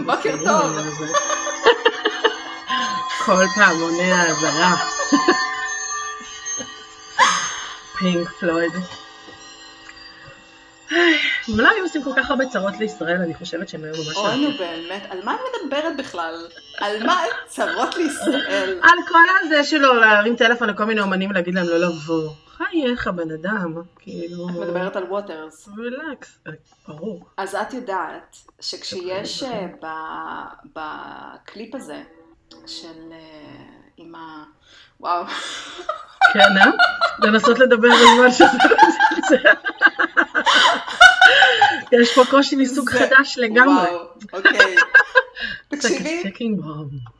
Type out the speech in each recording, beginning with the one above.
בוקר טוב. כל פעם עונה האזהרה. פינק פלויד. אם לא היו עושים כל כך הרבה צרות לישראל, אני חושבת שהם היו ממש... אוי, נו באמת, על מה את מדברת בכלל? על מה צרות לישראל? על כל הזה שלו להרים טלפון לכל מיני אומנים ולהגיד להם לא לבוא. חייך בן אדם, כאילו... את מדברת על ווטרס. relax, ברור. אז את יודעת שכשיש אה, ב- בקליפ הזה של אה, עם ה... וואו. כן, אה? לנסות לדבר בזמן שזה... יש פה קושי מסוג חדש לגמרי. וואו, אוקיי. תקשיבי.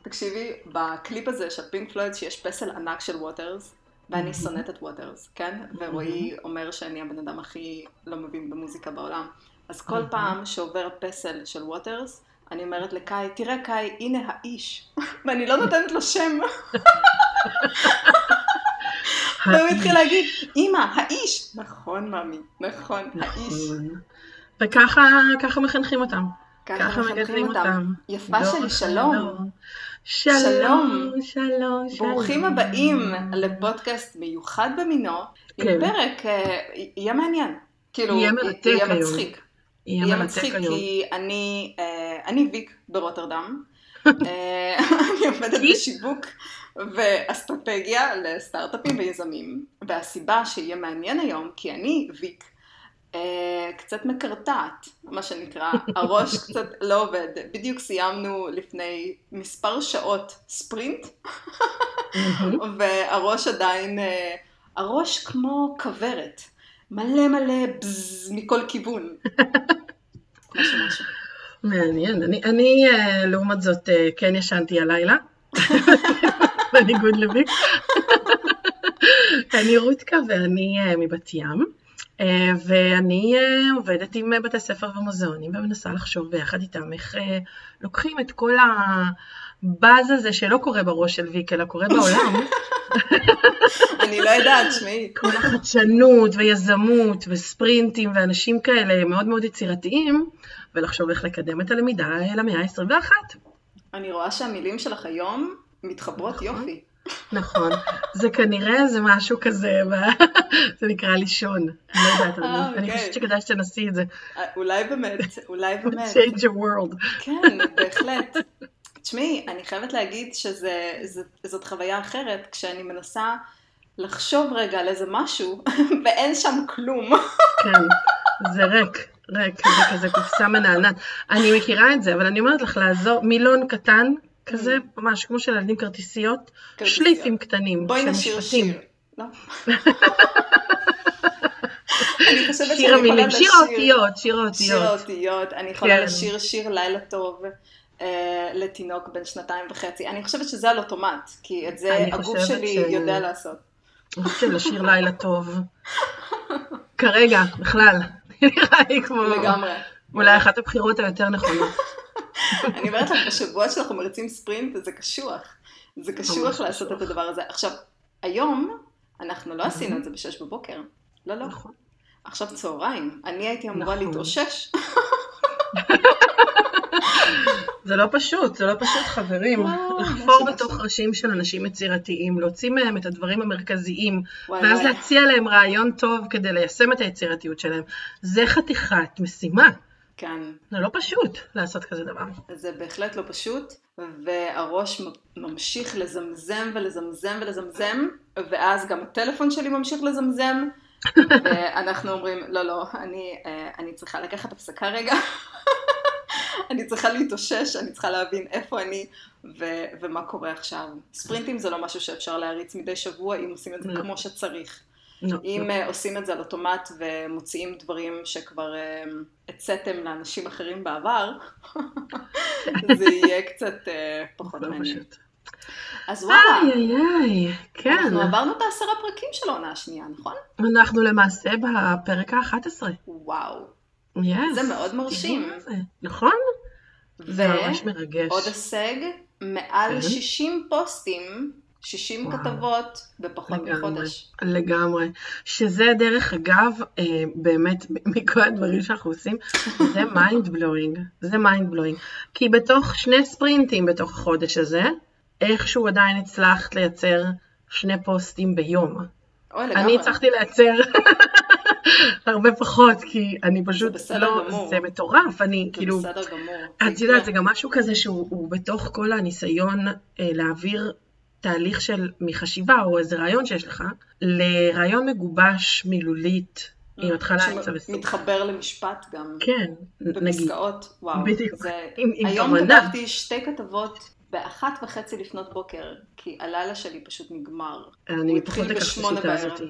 תקשיבי, בקליפ הזה של פינק פלויד שיש פסל ענק של ווטרס, ואני שונאת את ווטרס, כן? ורועי אומר שאני הבן אדם הכי לא מבין במוזיקה בעולם. אז כל פעם שעובר פסל של ווטרס, אני אומרת לקאי, תראה קאי, הנה האיש. ואני לא נותנת לו שם. והוא התחיל להגיד, אמא, האיש. נכון, ממי, נכון, האיש. נכון. וככה ככה מחנכים אותם. ככה מחנכים אותם. יפה דור שלי, אחר שלום. שלום, שלום. שלום, שלום. ברוכים הבאים לפודקאסט מיוחד במינו, עם כן. פרק, אה, יהיה מעניין. כאילו, יהיה מרתק יהיה היום. מצחיק. יהיה יהיה מצחיק, היום. כי אני, אה, אני ויק ברוטרדם. אה, אני עובדת? בשיווק ואסטרטגיה לסטארט-אפים ויזמים. והסיבה שיהיה מעניין היום, כי אני ויק, קצת מקרטעת, מה שנקרא, הראש קצת לא עובד. בדיוק סיימנו לפני מספר שעות ספרינט. והראש עדיין, אה, הראש כמו כוורת, מלא מלא בזז מכל כיוון. משהו משהו. מעניין. אני, אני אה, לעומת זאת, אה, כן ישנתי הלילה, בניגוד לבי. אני רותקה ואני אה, מבת ים, אה, ואני אה, עובדת עם אה, בתי ספר ומוזיאונים ומנסה לחשוב ביחד איתם איך אה, לוקחים את כל הבאז הזה שלא קורה בראש של ויק, אלא קורה בעולם, אני לא יודעת, שמעי. כל החדשנות ויזמות וספרינטים ואנשים כאלה מאוד מאוד יצירתיים, ולחשוב איך לקדם את הלמידה למאה ה-21. אני רואה שהמילים שלך היום מתחברות נכון. יופי. נכון, זה כנראה זה משהו כזה, זה נקרא לישון, אני לא יודעת, אבל אה, אני- אני אוקיי. חושבת שכדאי שתנסי את זה, אה, אולי באמת, אולי באמת. change the world. כן, בהחלט. תשמעי, אני חייבת להגיד שזאת חוויה אחרת, כשאני מנסה לחשוב רגע על איזה משהו, ואין שם כלום. כן, זה ריק, ריק, זה כזה קופסה מנענעת. אני מכירה את זה, אבל אני אומרת לך לעזור, מילון קטן, כזה, ממש כמו של ילדים כרטיסיות. שליפים קטנים, בואי נשיר. שיר. לא. אני חושבת שאני שיר המילים, לשיר. שיר האותיות, שיר שיר האותיות. האותיות. אני יכולה כן. לשיר שיר לילה טוב אה, לתינוק בן שנתיים וחצי. אני חושבת שזה על אוטומט, כי את זה הגוף שלי ש- יודע לעשות. אני חושבת שלשיר לילה טוב. כרגע, בכלל, נראה לי כמו... לגמרי. אולי אחת הבחירות היותר נכונות. אני אומרת לך, בשבוע שאנחנו מריצים ספרינט, זה קשוח. זה קשוח לעשות את. הדבר הזה. עכשיו, היום, אנחנו לא עשינו את זה בשש בבוקר. לא, לא. נכון. עכשיו צהריים. אני הייתי אמורה נכון. להתאושש. זה לא פשוט, זה לא פשוט, חברים. לא, לחפור משהו, בתוך. ראשים של אנשים יצירתיים, להוציא מהם את הדברים המרכזיים, ואז. להציע להם רעיון טוב כדי ליישם את היצירתיות שלהם. זה חתיכת משימה. כן. זה לא פשוט לעשות כזה דבר. זה בהחלט לא פשוט, והראש ממשיך לזמזם ולזמזם ולזמזם, ואז גם הטלפון שלי ממשיך לזמזם, ואנחנו אומרים, לא, לא, אני, אה, אני צריכה לקחת הפסקה רגע, אני צריכה להתאושש, אני צריכה להבין איפה אני ו- ומה קורה עכשיו. ספרינטים זה לא משהו שאפשר להריץ מדי שבוע אם עושים את זה לא. כמו שצריך. לא, אם לא. אה, עושים את זה על אוטומט ומוציאים דברים שכבר אה, הצאתם לאנשים אחרים בעבר, זה יהיה קצת אה, פחות לא מעניין. אז וואלה, איי איי איי, כן. אנחנו עברנו את העשרה פרקים של העונה השנייה, נכון? אנחנו למעשה בפרק ה-11. וואו. יס. זה מאוד מרשים. זה. נכון? זה ממש מרגש. ועוד הישג, מעל כן. 60 פוסטים 60 וואו. כתבות בפחות לגמרי, מחודש. לגמרי. שזה דרך אגב, אה, באמת, מכל הדברים שאנחנו עושים, זה mind blowing. זה mind blowing. כי בתוך שני ספרינטים בתוך החודש הזה, איכשהו עדיין הצלחת לייצר שני פוסטים ביום. אוי, לגמרי. אני הצלחתי לייצר הרבה פחות, כי אני פשוט בסדר לא, גמור. זה מטורף, אני זה כאילו, בסדר גמור. את זה יודעת. זה גם משהו כזה שהוא הוא בתוך כל הניסיון אה, להעביר תהליך של מחשיבה או איזה רעיון שיש לך, לרעיון מגובש מילולית, עם התחלה, אמצע וסוף. מתחבר למשפט גם. כן, נגיד. בפסקאות, וואו. בדיוק. זה... עם- היום. כתבתי שתי כתבות באחת וחצי לפנות בוקר, כי הלילה שלי פשוט נגמר. אני פחות אקח את השיטה. הזאת.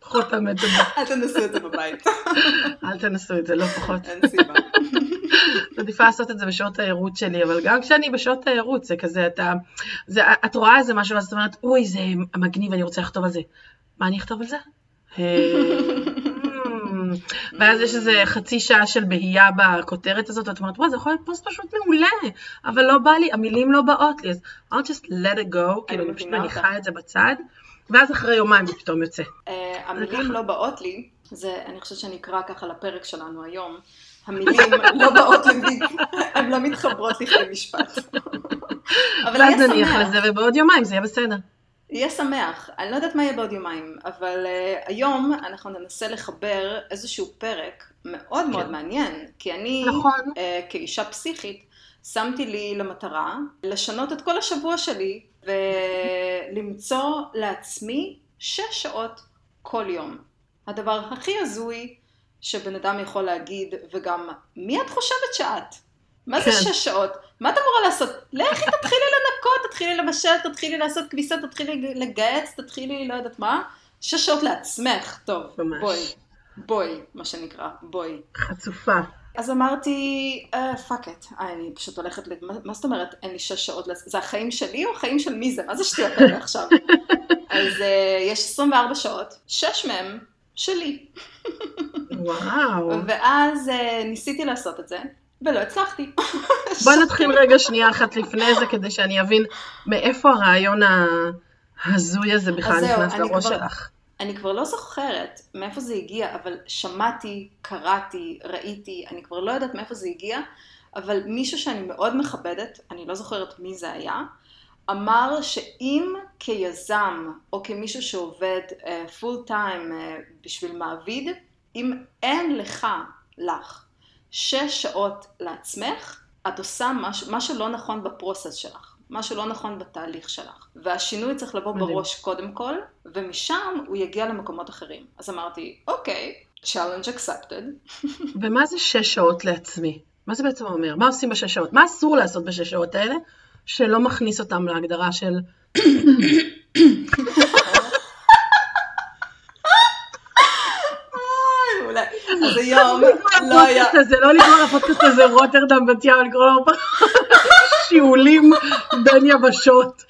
פחות אמת את זה. אל תנסו את זה בבית, אל תנסו את זה, לא פחות. אין סיבה. עדיפה לעשות את זה בשעות הערות שלי, אבל גם כשאני בשעות הערות זה כזה, אתה, זה, את רואה איזה משהו ואז את אומרת, אוי זה מגניב, אני רוצה לכתוב על זה. מה אני אכתוב על זה? אה. ואז יש איזה חצי שעה של בהייה בכותרת הזאת, ואת אומרת, וואי, זה יכול להיות פוסט פשוט מעולה, אבל לא בא לי, המילים לא באות לי, אז I'll just let it go, כאילו אני פשוט מניחה. את זה בצד, ואז אחרי יומיים זה פתאום יוצא. אה, המילים לא באות לי, זה, אני חושבת שאני אקרא ככה לפרק שלנו היום. המילים לא באות לי, הן לא מתחברות לכדי משפט. אבל ואז יהיה נניח שמח. לזה, ובעוד יומיים זה יהיה בסדר. יהיה שמח. אני לא יודעת מה יהיה בעוד יומיים, אבל uh, היום אנחנו ננסה לחבר איזשהו פרק מאוד מאוד כן. מעניין, כי אני, נכון. uh, כאישה פסיכית, שמתי לי למטרה לשנות את כל השבוע שלי ולמצוא לעצמי שש שעות כל יום. הדבר הכי הזוי שבן אדם יכול להגיד, וגם מי את חושבת שאת? מה זה כן. שש שעות? מה את אמורה לעשות? לכי תתחילי לנקות, תתחילי לבשל, תתחילי לעשות כביסה, תתחילי לגהץ, תתחילי לא יודעת מה. שש שעות לעצמך, טוב, ממש. בואי, בואי, מה שנקרא, בואי. חצופה. אז אמרתי, fuck it, אני פשוט הולכת, ל- מה, מה זאת אומרת אין לי שש שעות, זה החיים שלי או החיים של מי זה? מה זה שטויות האלה עכשיו? אז אה, יש 24 שעות, שש מהם שלי. וואו. ואז אה, ניסיתי לעשות את זה, ולא הצלחתי. בואי נתחיל רגע שנייה אחת לפני זה, כדי שאני אבין מאיפה הרעיון ההזוי הזה בכלל נכנס לראש כבר- שלך. אני כבר לא זוכרת מאיפה זה הגיע, אבל שמעתי, קראתי, ראיתי, אני כבר לא יודעת מאיפה זה הגיע, אבל מישהו שאני מאוד מכבדת, אני לא זוכרת מי זה היה, אמר שאם כיזם או כמישהו שעובד פול uh, טיים uh, בשביל מעביד, אם אין לך, לך, שש שעות לעצמך, את עושה משהו, משהו לא נכון בפרוסס שלך. משהו לא נכון בתהליך שלך. והשינוי צריך לבוא מדהים. בראש קודם כל, ומשם הוא יגיע למקומות אחרים. אז אמרתי, אוקיי, challenge accepted. ומה זה שש שעות לעצמי? מה זה בעצם אומר? מה עושים בשש שעות? מה אסור לעשות בשש שעות האלה, שלא מכניס אותם להגדרה של... אז היום לא היה... הפודקאסט הזה, לא לקרוא לפודקאסט הזה רוטרדם בת ים, לקרוא לו שיעולים בין יבשות.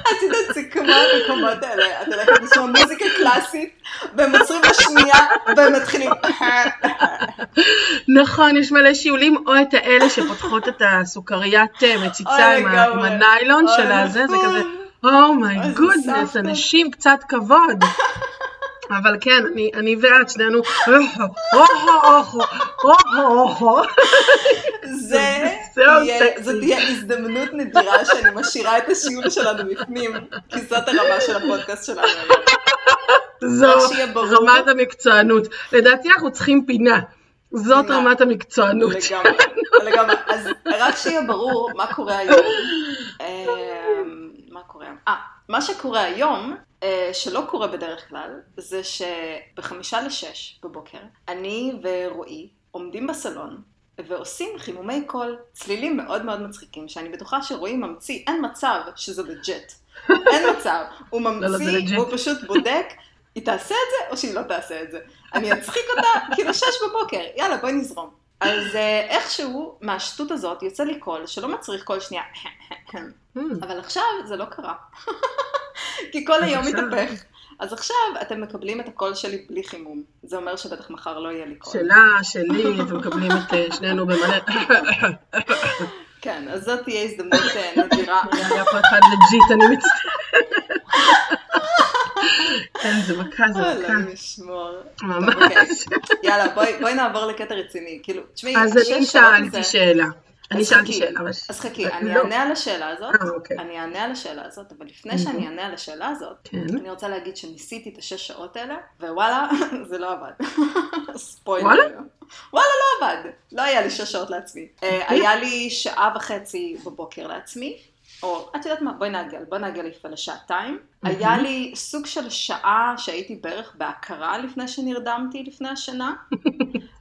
את יודעת, זה כמו המקומות האלה, את הולכת לשמוע מוזיקה קלאסית, והם עוצרים בשנייה, והם מתחילים... נכון, יש מלא שיעולים, או את האלה שפותחות את הסוכריית אה, מציצה עם. הניילון של הזה, זה נכון. כזה, אומיי זה גודנס. אנשים קצת כבוד. אבל כן, אני, אני ואת שנינו. זה תהיה הזדמנות נדירה שאני משאירה את השיעור שלנו בפנים, כי זאת הרמה של הפודקאסט שלנו היום. זו. רמת המקצוענות. לדעתי אנחנו צריכים פינה. זאת. רמת המקצוענות. לגמרי, לגמרי. אז רק שיהיה ברור מה קורה היום. אה, מה קורה? אה, מה שקורה היום, שלא קורה בדרך כלל, זה שבחמישה לשש בבוקר, אני ורועי עומדים בסלון ועושים חימומי קול, צלילים מאוד מאוד מצחיקים, שאני בטוחה שרועי ממציא, אין מצב שזה legit. אין מצב. הוא לא, זה ממציא. והוא פשוט בודק, היא תעשה את זה או שהיא לא תעשה את זה. אני אצחיק אותה, כאילו שש בבוקר, יאללה בואי נזרום. אז אה, איכשהו מהשטות הזאת יוצא לי קול שלא מצריך כל שנייה, הממ, אבל עכשיו זה לא קרה. כי כל היום? מתהפך. אז עכשיו אתם מקבלים את הקול שלי בלי חימום. זה אומר שבטח מחר לא יהיה לי קול. שלה, שלי, אתם מקבלים את אה, שנינו במלא... כן, אז זאת תהיה הזדמנות אה, נדירה. היה פה אחד לג'יט, אני מצטערת. כן, זה מכה, זה מכה. אלוהים ישמור. ממש. אוקיי. יאללה, בואי נעבור לקטע רציני. כאילו, תשמעי, אז אני שאלתי שאלה. אני שאלתי שאלה. אז חכי, לא. אני אענה על השאלה הזאת, אה, אוקיי. אני אענה על השאלה הזאת, אבל לפני מהמם. שאני אענה על השאלה הזאת, כן. אני רוצה להגיד שניסיתי את השש שעות האלה, ווואלה, זה לא עבד. ספוילר. וואלה? וואלה, לא עבד. לא היה לי שש שעות לעצמי. אה, היה לי שעה וחצי בבוקר לעצמי, או את יודעת מה, בואי נעגל, בואי נעגל יפה לשעתיים. היה לי סוג של שעה שהייתי בערך בהכרה לפני שנרדמתי לפני השינה.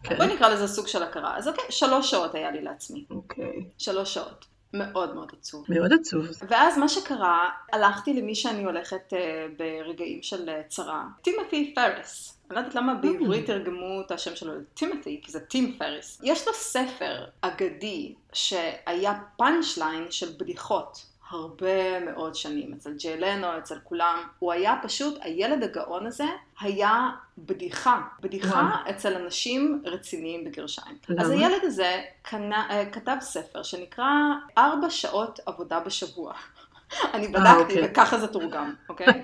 כן. בואי נקרא לזה סוג של הכרה. אז אוקיי, שלוש שעות היה לי לעצמי. אוקיי. שלוש שעות. מאוד מאוד עצוב. מאוד עצוב. ואז מה שקרה, הלכתי למי שאני הולכת אה, ברגעים של אה, צרה, טימתי פריס. אני לא יודעת למה בעברית תרגמו את השם שלו לטימתי, כי זה טים פריס. יש לו ספר אגדי שהיה punch line של בדיחות. הרבה מאוד שנים, אצל ג'יי לנו, אצל כולם. הוא היה פשוט, הילד הגאון הזה היה בדיחה. בדיחה וואו. אצל אנשים רציניים בגרשיים. למה? אז הילד הזה קנה, אה, כתב ספר שנקרא ארבע שעות עבודה בשבוע. אני בדקתי אוקיי. וככה זה תורגם, אוקיי?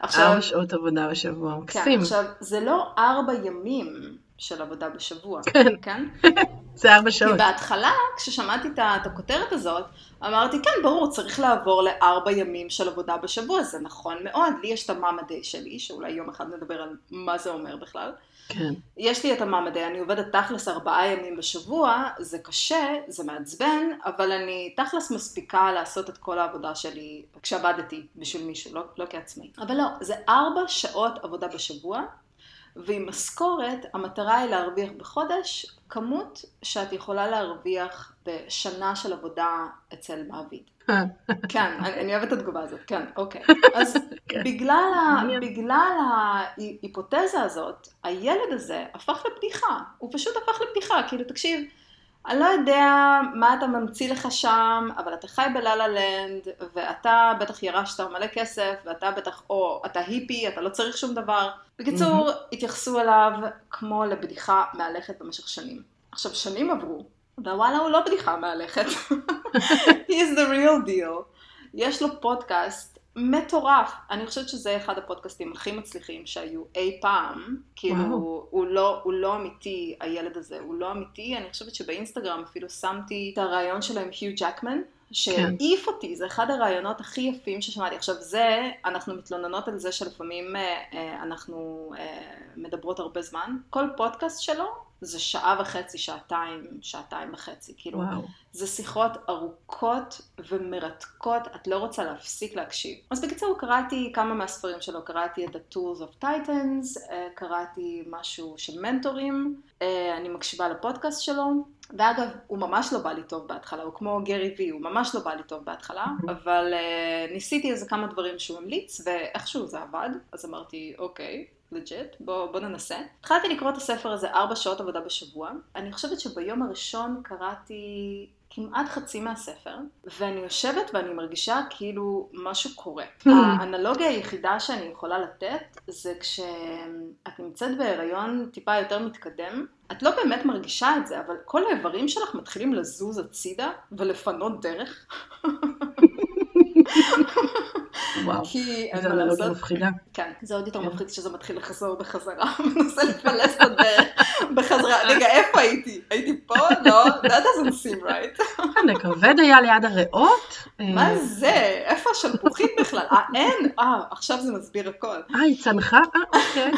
עכשיו, ארבע שעות עבודה בשבוע, כן, מקסים. עכשיו, זה לא ארבע ימים של עבודה בשבוע, כן. כן? זה ארבע כי שעות. בהתחלה, כששמעתי את הכותרת הזאת, אמרתי, כן, ברור, צריך לעבור לארבע ימים של עבודה בשבוע, זה נכון מאוד. לי יש את המעמדי שלי, שאולי יום אחד נדבר על מה זה אומר בכלל. כן. יש לי את המעמדי, אני עובדת תכלס ארבעה ימים בשבוע, זה קשה, זה מעצבן, אבל אני תכלס מספיקה לעשות את כל העבודה שלי כשעבדתי בשביל מישהו, לא, לא כעצמאי. אבל לא, זה ארבע שעות עבודה בשבוע, ועם משכורת, המטרה היא להרוויח בחודש כמות שאת יכולה להרוויח בשנה של עבודה אצל מעביד. כן, אני, אני אוהבת את התגובה הזאת, כן, אוקיי. אז כן. בגלל, ה. בגלל ההיפותזה הזאת, הילד הזה הפך לבדיחה. הוא פשוט הפך לבדיחה, כאילו, תקשיב, אני לא יודע מה אתה ממציא לך שם, אבל אתה חי בלה-לה לנד, ואתה בטח ירשת מלא כסף, ואתה בטח, או אתה היפי, אתה לא צריך שום דבר. בקיצור, התייחסו אליו כמו לבדיחה מהלכת במשך שנים. עכשיו, שנים עברו, ווואלה, הוא לא בדיחה מהלכת. He is the real deal. יש לו פודקאסט מטורף. אני חושבת שזה אחד הפודקאסטים הכי מצליחים שהיו אי פעם. כאילו, וואו. הוא לא, הוא לא אמיתי, הילד הזה, הוא לא אמיתי. אני חושבת שבאינסטגרם אפילו שמתי את הרעיון שלו עם היו ג'קמן. שהעיף אותי, זה אחד הרעיונות הכי יפים ששמעתי. עכשיו זה, אנחנו מתלוננות על זה שלפעמים אה, אה, אנחנו אה, מדברות הרבה זמן. כל פודקאסט שלו זה שעה וחצי, שעתיים, שעתיים וחצי. כאילו, וואו. זה שיחות ארוכות ומרתקות, את לא רוצה להפסיק להקשיב. אז בקיצור, קראתי כמה מהספרים שלו, קראתי את The Tools of Titans, אה, קראתי משהו של מנטורים, אה, אני מקשיבה לפודקאסט שלו, ואגב, הוא ממש לא בא לי טוב בהתחלה, הוא כמו גרי וי, הוא ממש לא בא לי טוב בהתחלה, אבל אה, ניסיתי איזה כמה דברים שהוא המליץ, ואיכשהו זה עבד, אז אמרתי, אוקיי. לג'יט, בוא, בוא ננסה. התחלתי לקרוא את הספר הזה ארבע שעות עבודה בשבוע. אני חושבת שביום הראשון קראתי כמעט חצי מהספר, ואני יושבת ואני מרגישה כאילו משהו קורה. האנלוגיה היחידה שאני יכולה לתת זה כשאת נמצאת בהיריון טיפה יותר מתקדם, את לא באמת מרגישה את זה, אבל כל האיברים שלך מתחילים לזוז הצידה ולפנות דרך. וואו. כי אין מה אנלוגיה לעשות. מפחידה. כן, זה עוד יותר כן. מפחיד כשזה מתחיל לחזור בחזרה, מנסה לפלס את הדרך בחזרה. רגע, איפה הייתי? הייתי פה? לא, that doesn't seem right. הכבד היה ליד הריאות. מה אה, זה? איפה השלפוחית בכלל? אה, אין? אה, עכשיו זה מסביר הכל. אה, היא צנחה? אה, אוקיי.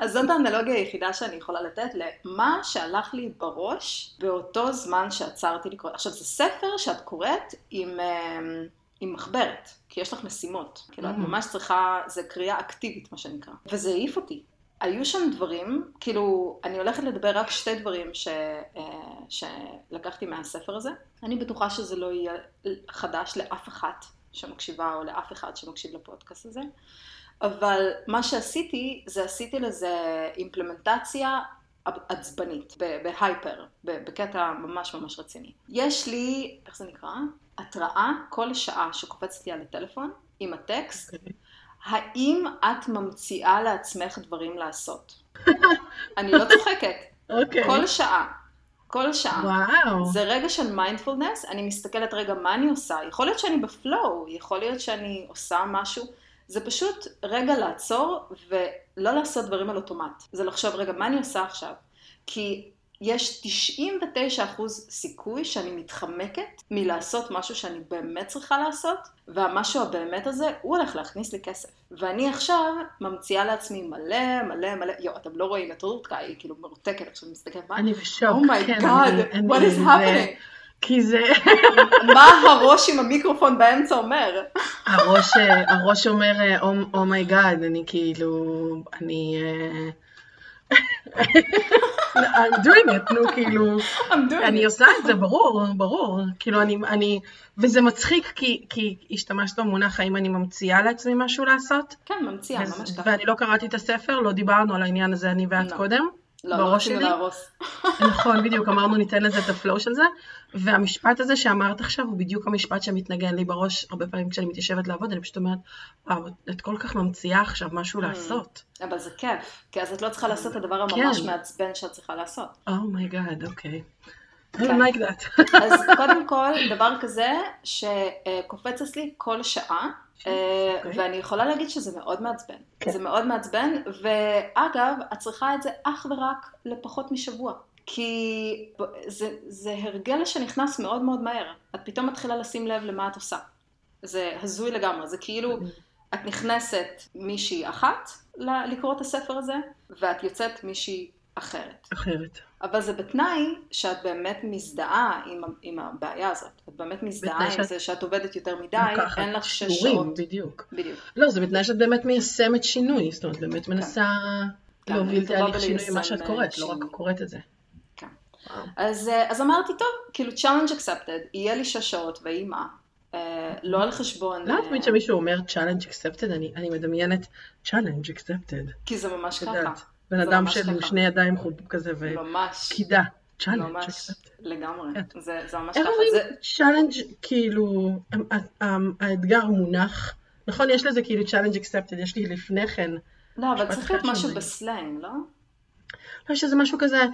אז זאת האנלוגיה היחידה שאני יכולה לתת למה שהלך לי בראש באותו זמן שעצרתי לקרוא. עכשיו, זה ספר שאת קוראת עם, אמ, עם מחברת, כי יש לך משימות. כאילו, את Mm. ממש צריכה, זה קריאה אקטיבית, מה שנקרא. וזה העיף אותי. היו שם דברים, כאילו, אני הולכת לדבר רק שתי דברים ש, אה, שלקחתי מהספר הזה. אני בטוחה שזה לא יהיה חדש לאף אחת שמקשיבה, או לאף אחד שמקשיב לפודקאסט הזה. אבל מה שעשיתי, זה עשיתי לזה אימפלמנטציה עצבנית, בהייפר, בקטע ממש ממש רציני. יש לי, איך זה נקרא? התראה כל שעה שקופצת לי על הטלפון עם הטקסט, אוקיי. האם את ממציאה לעצמך דברים לעשות? אני לא צוחקת. אוקיי. כל שעה. כל שעה. וואו. זה רגע של מיינדפולנס, אני מסתכלת רגע מה אני עושה, יכול להיות שאני בפלואו, יכול להיות שאני עושה משהו, זה פשוט רגע לעצור ולא לעשות דברים על אוטומט, זה לחשוב רגע מה אני עושה עכשיו, כי יש 99% סיכוי שאני מתחמקת מלעשות משהו שאני באמת צריכה לעשות, והמשהו הבאמת הזה, הוא הולך להכניס לי כסף. ואני עכשיו ממציאה לעצמי מלא, מלא, מלא, יואו, אתם לא רואים את רותקה, היא כאילו מרותקת, עכשיו מסתכלת, מה? אני בשוק. oh my god, כן, Oh what אני- is זה- happening? כי זה, מה הראש עם המיקרופון באמצע אומר? הראש, הראש אומר, oh my god, אני כאילו, אני... אה, I'm doing it, נו, כאילו, אני it. עושה את זה, ברור, ברור. כאילו, אני, אני, וזה מצחיק כי, כי השתמשת במונח האם אני ממציאה לעצמי משהו לעשות, כן, ממציאה, ממש ככה. ואני לא קראתי את הספר, לא דיברנו על העניין הזה, אני ואת לא. קודם. לא, לא בראש רצינו שלי? להרוס. נכון, בדיוק, אמרנו ניתן לזה את הפלואו של זה, והמשפט הזה שאמרת עכשיו הוא בדיוק המשפט שמתנגן לי בראש הרבה פעמים כשאני מתיישבת לעבוד, אני פשוט אומרת, וואו, את כל כך ממציאה עכשיו משהו לעשות. אבל זה כיף, כי אז את לא צריכה לעשות את הדבר הממש כן. מעצבן שאת צריכה לעשות. oh my god, אוקיי. I כן. don't like that. אז קודם כל, דבר כזה שקופץ אצלי כל שעה, אוקיי. ואני יכולה להגיד שזה מאוד מעצבן. כן. זה מאוד מעצבן, ואגב, את צריכה את זה אך ורק לפחות משבוע. כי זה, זה הרגל שנכנס מאוד מאוד מהר. את פתאום מתחילה לשים לב למה את עושה. זה הזוי לגמרי, זה כאילו, את נכנסת מישהי אחת לקרוא את הספר הזה, ואת יוצאת מישהי אחרת. אחרת. אבל זה בתנאי שאת באמת מזדהה עם, עם הבעיה הזאת. את באמת מזדהה עם שאת- זה שאת עובדת יותר מדי, לקחת אין לך שש שיעורים, שעות. בדיוק. בדיוק. לא, זה בתנאי שאת באמת מיישמת שינוי, זאת אומרת, באמת מנסה כן, להוביל תהליך שינוי בליישם, ממה שאת אה, קוראת, לא רק שינוי. קוראת את זה. כן. וואו. אז, אה, אז אמרתי, טוב, כאילו challenge accepted, יהיה לי שש שעות, ויהי מה. אה, לא על חשבון... למה אה, תמיד כשמישהו אומר challenge accepted, אני אני מדמיינת challenge accepted. כי זה ממש ככה. בן אדם ככה. שני ידיים חוט כזה. וקידה. challenge ממש. לגמרי. כן. זה, זה ממש איך ככה. אומרים זה, challenge, כאילו, האתגר מונח, נכון, יש לזה כאילו challenge accepted, יש לי לפני כן, לא, אבל צריך להיות משהו. בסלנג, לא? לא, יש איזה משהו כזה,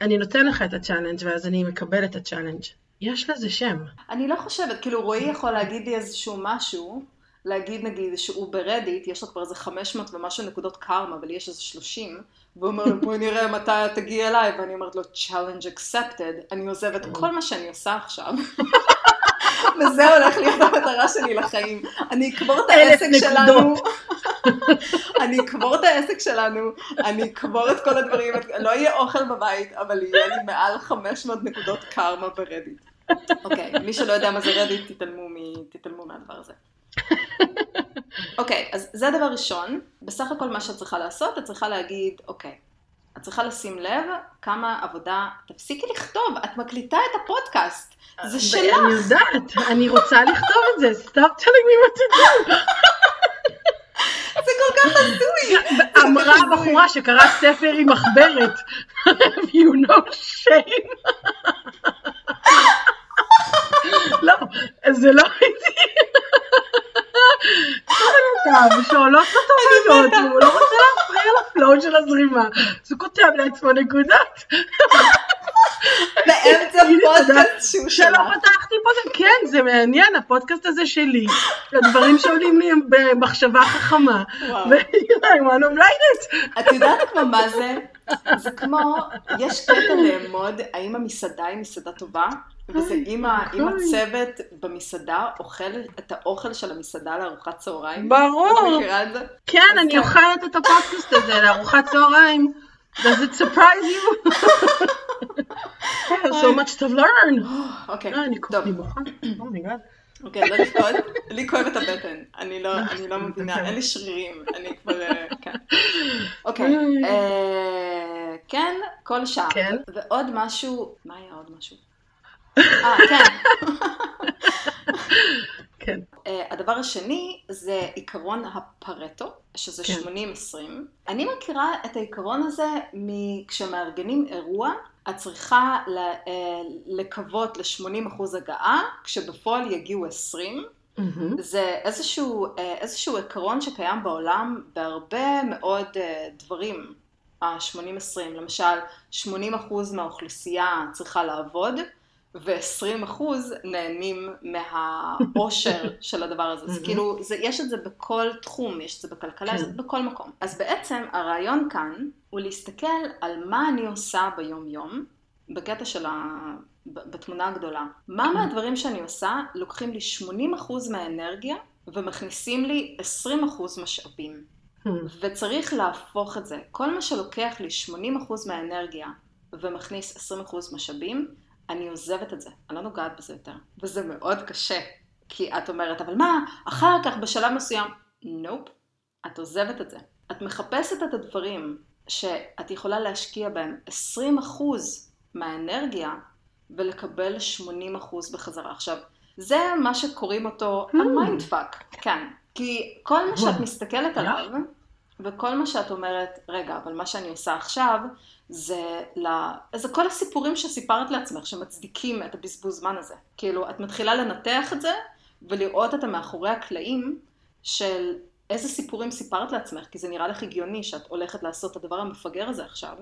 אני נותן לך את ה challenge ואז אני מקבל את ה challenge. יש לזה שם. אני לא חושבת, כאילו רועי יכול להגיד לי איזשהו משהו, להגיד נגיד שהוא ברדיט, יש לו כבר איזה 500 ומשהו נקודות קרמה, אבל יש איזה 30, והוא אומר לו בואי נראה מתי את תגיעי אליי, ואני אומרת לו challenge accepted, אני עוזבת כל מה שאני עושה עכשיו. וזה הולך להיות המטרה שלי לחיים. אני אקבור את העסק שלנו. אני אקבור את העסק שלנו, אני אקבור את כל הדברים, לא יהיה אוכל בבית, אבל יהיה לי מעל 500 נקודות קרמה ברדיט. אוקיי, מי שלא יודע מה זה רדיט, תתעלמו, מ... תתעלמו מהדבר הזה. אוקיי, אז זה הדבר ראשון. בסך הכל מה שאת צריכה לעשות, את צריכה להגיד, אוקיי, את צריכה לשים לב כמה עבודה, תפסיקי לכתוב, את מקליטה את הפודקאסט, זה שלך. אני יודעת, אני רוצה לכתוב את זה, stop telling me what to do. זה כל כך הזוי. אמרה הבחורה שקראה ספר עם מחברת. you know shame. לא, זה לא איתי. אדם שעולות לו תובנות, הוא לא רוצה להפריע לפלואו של הזרימה, אז הוא כותב לעצמו נקודות. באמצע פודקאסט שהוא שלא שלך. פתחתי פודקאסט, כן, זה מעניין, הפודקאסט הזה שלי, הדברים שעולים לי הם במחשבה חכמה, of like it. את יודעת כמו מה זה? זה כמו, יש קטע לאמוד האם המסעדה היא מסעדה טובה, וזה אם נכון. הצוות במסעדה אוכל את האוכל של המסעדה לארוחת צהריים. ברור. את מכירה את זה? כן, אני כן. אוכלת את הפודקאסט הזה לארוחת צהריים. Does it surprise you? So much to learn. אוקיי, אה, טוב. אוקיי, לא לבכות, לי כואב את הבטן, אני לא, לא מבינה, מתקנת. אין לי שרירים, אני כבר, אה, כן. אוקיי, אה, כן, כל שעה. כן. ועוד משהו, מה היה עוד משהו? אה, כן. כן. אה, הדבר השני זה עיקרון הפרטו, שזה כן. 80-20. אני מכירה את העיקרון הזה כשמארגנים אירוע, את צריכה אה, לקוות ל-80% הגעה, כשבפועל יגיעו 20. מהמם. זה איזשהו, אה, איזשהו עיקרון שקיים בעולם בהרבה מאוד אה, דברים. ה-80-20, למשל 80% מהאוכלוסייה צריכה לעבוד, ו-20% נהנים מהעושר של הדבר הזה. זה כאילו, זה, יש את זה בכל תחום, יש את זה בכלכלה, יש את זה כן. בכל מקום. אז בעצם הרעיון כאן הוא להסתכל על מה אני עושה ביום-יום, בקטע של ה... בתמונה הגדולה. מה מהדברים שאני עושה לוקחים לי 80% מהאנרגיה ומכניסים לי 20% משאבים. וצריך להפוך את זה. כל מה שלוקח לי 80% מהאנרגיה ומכניס 20% משאבים, אני עוזבת את זה. אני לא נוגעת בזה יותר. וזה מאוד קשה. כי את אומרת, אבל מה, אחר כך בשלב מסוים, nope, את עוזבת את זה. את מחפשת את הדברים שאת יכולה להשקיע בהם 20% מהאנרגיה ולקבל 80% בחזרה. עכשיו, זה מה שקוראים אותו Hmm. ה mind fuck, כן. כי כל מה שאת וואו. מסתכלת עליו, וכל מה שאת אומרת, רגע, אבל מה שאני עושה עכשיו, זה, ל... זה כל הסיפורים שסיפרת לעצמך, שמצדיקים את הבזבוז זמן הזה. כאילו, את מתחילה לנתח את זה, ולראות את המאחורי הקלעים של איזה סיפורים סיפרת לעצמך, כי זה נראה לך הגיוני שאת הולכת לעשות את הדבר המפגר הזה עכשיו,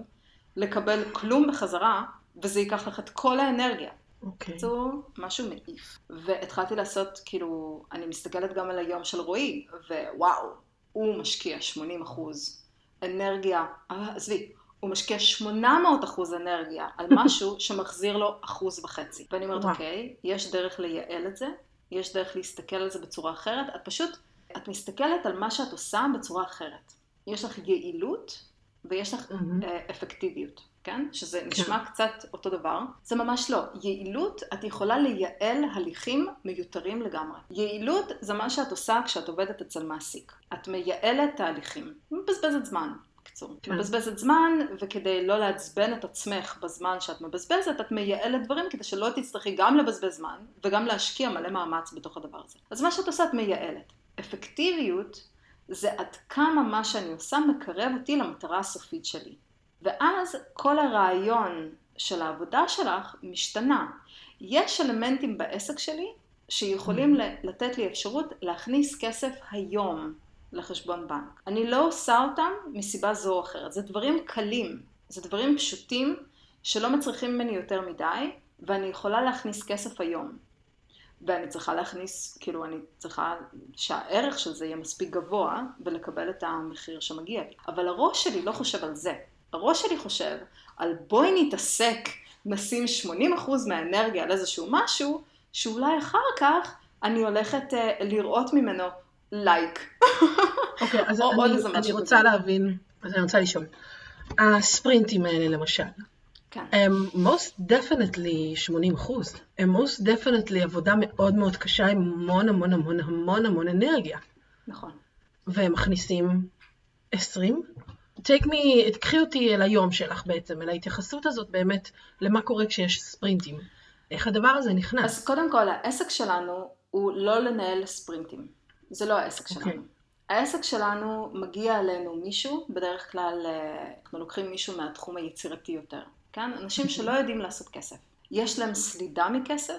לקבל כלום בחזרה, וזה ייקח לך את כל האנרגיה. אוקיי. בקיצור, משהו מעיף. והתחלתי לעשות, כאילו, אני מסתכלת גם על היום של רועי, ווואו, הוא משקיע 80 אחוז אנרגיה, אה, עזבי, הוא משקיע 800 אחוז אנרגיה על משהו שמחזיר לו אחוז וחצי. ואני אומרת. אוקיי, יש דרך לייעל את זה, יש דרך להסתכל על זה בצורה אחרת, את פשוט, את מסתכלת על מה שאת עושה בצורה אחרת. יש לך יעילות ויש לך. אה, אפקטיביות, כן? שזה נשמע קצת אותו דבר. זה ממש לא. יעילות, את יכולה לייעל הליכים מיותרים לגמרי. יעילות זה מה שאת עושה כשאת עובדת אצל מעסיק. את מייעלת תהליכים. מבזבזת זמן. בקיצור, כן. מבזבזת זמן, וכדי לא לעצבן את עצמך בזמן שאת מבזבזת, את מייעלת דברים כדי שלא תצטרכי גם לבזבז זמן, וגם להשקיע מלא מאמץ בתוך הדבר הזה. אז מה שאת עושה, את מייעלת. אפקטיביות זה עד כמה מה שאני עושה מקרב אותי למטרה הסופית שלי. ואז כל הרעיון של העבודה שלך משתנה. יש אלמנטים בעסק שלי שיכולים ל- לתת לי אפשרות להכניס כסף היום לחשבון בנק. אני לא עושה אותם מסיבה זו או אחרת. זה דברים קלים, זה דברים פשוטים שלא מצריכים ממני יותר מדי, ואני יכולה להכניס כסף היום. ואני צריכה להכניס, כאילו אני צריכה שהערך של זה יהיה מספיק גבוה ולקבל את המחיר שמגיע לי. אבל הראש שלי לא חושב על זה. הראש שלי חושב על בואי נתעסק, נשים 80% מהאנרגיה על איזשהו משהו, שאולי אחר כך אני הולכת uh, לראות ממנו לייק. אוקיי, אז אני, אני רוצה. להבין, אז אני רוצה לשאול. הספרינטים האלה למשל, כן. הם most definitely 80 אחוז. הם most definitely עבודה מאוד מאוד קשה עם המון המון המון המון המון אנרגיה. נכון. והם מכניסים 20? take me, תקחי אותי אל היום שלך בעצם, אל ההתייחסות הזאת באמת למה קורה כשיש ספרינטים. איך הדבר הזה נכנס? אז קודם כל, העסק שלנו הוא לא לנהל ספרינטים. זה לא העסק שלנו. אוקיי. העסק שלנו מגיע אלינו מישהו, בדרך כלל אה, אנחנו לוקחים מישהו מהתחום היצירתי יותר, כן? אנשים שלא יודעים לעשות כסף. יש להם סלידה מכסף,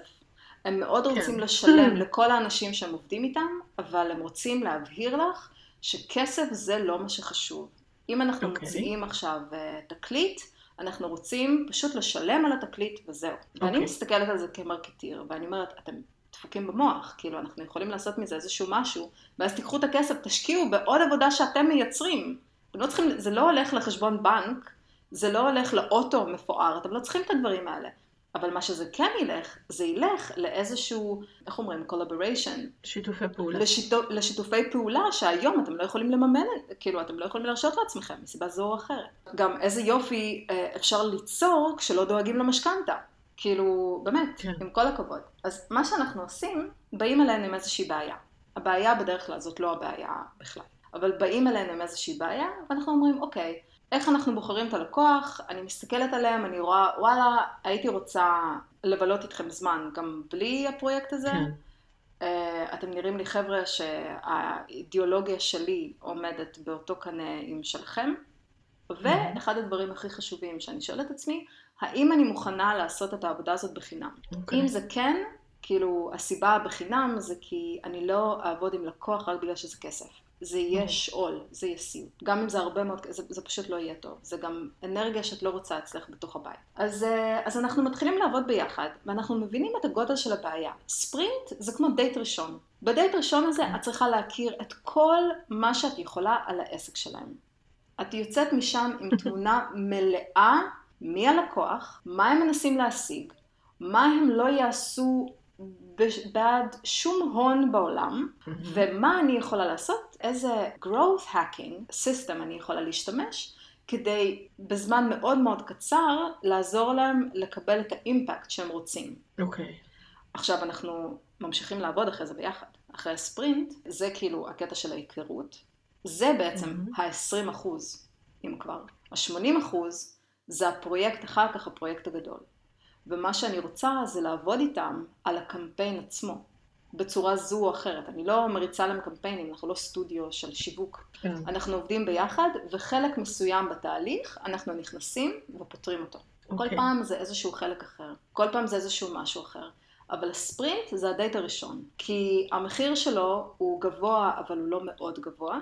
הם מאוד כן. רוצים לשלם לכל האנשים שהם עובדים איתם, אבל הם רוצים להבהיר לך שכסף זה לא מה שחשוב. אם אנחנו אוקיי. מציעים עכשיו אה, תקליט, אנחנו רוצים פשוט לשלם על התקליט וזהו. ואני אוקיי. מסתכלת על זה כמרקטיר, ואני אומרת, אתם דפוקים במוח, כאילו אנחנו יכולים לעשות מזה איזשהו משהו, ואז תיקחו את הכסף, תשקיעו בעוד עבודה שאתם מייצרים. לא צריכים, זה לא הולך לחשבון בנק, זה לא הולך לאוטו מפואר, אתם לא צריכים את הדברים האלה. אבל מה שזה כן ילך, זה ילך לאיזשהו, איך אומרים, collaboration, שיתופי פעולה. לשיתו, לשיתופי פעולה שהיום אתם לא יכולים לממן, כאילו אתם לא יכולים להרשות לעצמכם מסיבה זו או אחרת. גם איזה יופי אה, אפשר ליצור כשלא דואגים למשכנתה. כאילו, באמת, כן. עם כל הכבוד. אז מה שאנחנו עושים, באים אלינו עם איזושהי בעיה. הבעיה בדרך כלל זאת לא הבעיה בכלל. אבל באים אלינו עם איזושהי בעיה, ואנחנו אומרים, אוקיי, איך אנחנו בוחרים את הלקוח? אני מסתכלת עליהם, אני רואה, וואלה, הייתי רוצה לבלות איתכם זמן גם בלי הפרויקט הזה. כן. Uh, אתם נראים לי חבר'ה שהאידיאולוגיה שלי עומדת באותו קנה עם שלכם. ואחד הדברים הכי חשובים שאני שואלת את עצמי, האם אני מוכנה לעשות את העבודה הזאת בחינם? אוקיי. אם זה כן, כאילו הסיבה בחינם זה כי אני לא אעבוד עם לקוח רק בגלל שזה כסף. זה יהיה שאול, זה יהיה סיוט. גם אם זה הרבה מאוד, זה, זה פשוט לא יהיה טוב. זה גם אנרגיה שאת לא רוצה אצלך בתוך הבית. אז, אה, אז אנחנו מתחילים לעבוד ביחד, ואנחנו מבינים את הגודל של הבעיה. ספרינט זה כמו דייט ראשון. בדייט ראשון הזה את צריכה להכיר את כל מה שאת יכולה על העסק שלהם. את יוצאת משם עם תמונה מלאה מי הלקוח, מה הם מנסים להשיג, מה הם לא יעשו בעד שום הון בעולם. ומה אני יכולה לעשות, איזה growth hacking system אני יכולה להשתמש, כדי בזמן מאוד מאוד קצר לעזור להם לקבל את האימפקט שהם רוצים. אוקיי. Okay. עכשיו אנחנו ממשיכים לעבוד אחרי זה ביחד. אחרי הספרינט, זה כאילו הקטע של ההיכרות. זה בעצם mm-hmm. ה-20 אחוז, אם כבר. ה-80 אחוז זה הפרויקט, אחר כך הפרויקט הגדול. ומה שאני רוצה זה לעבוד איתם על הקמפיין עצמו, בצורה זו או אחרת. אני לא מריצה להם קמפיינים, אנחנו לא סטודיו של שיווק. כן. אנחנו עובדים ביחד, וחלק מסוים בתהליך, אנחנו נכנסים ופותרים אותו. Okay. כל אוקיי. פעם זה איזשהו חלק אחר, כל פעם זה איזשהו משהו אחר. אבל הספרינט זה הדייט הראשון, כי המחיר שלו הוא גבוה, אבל הוא לא מאוד גבוה.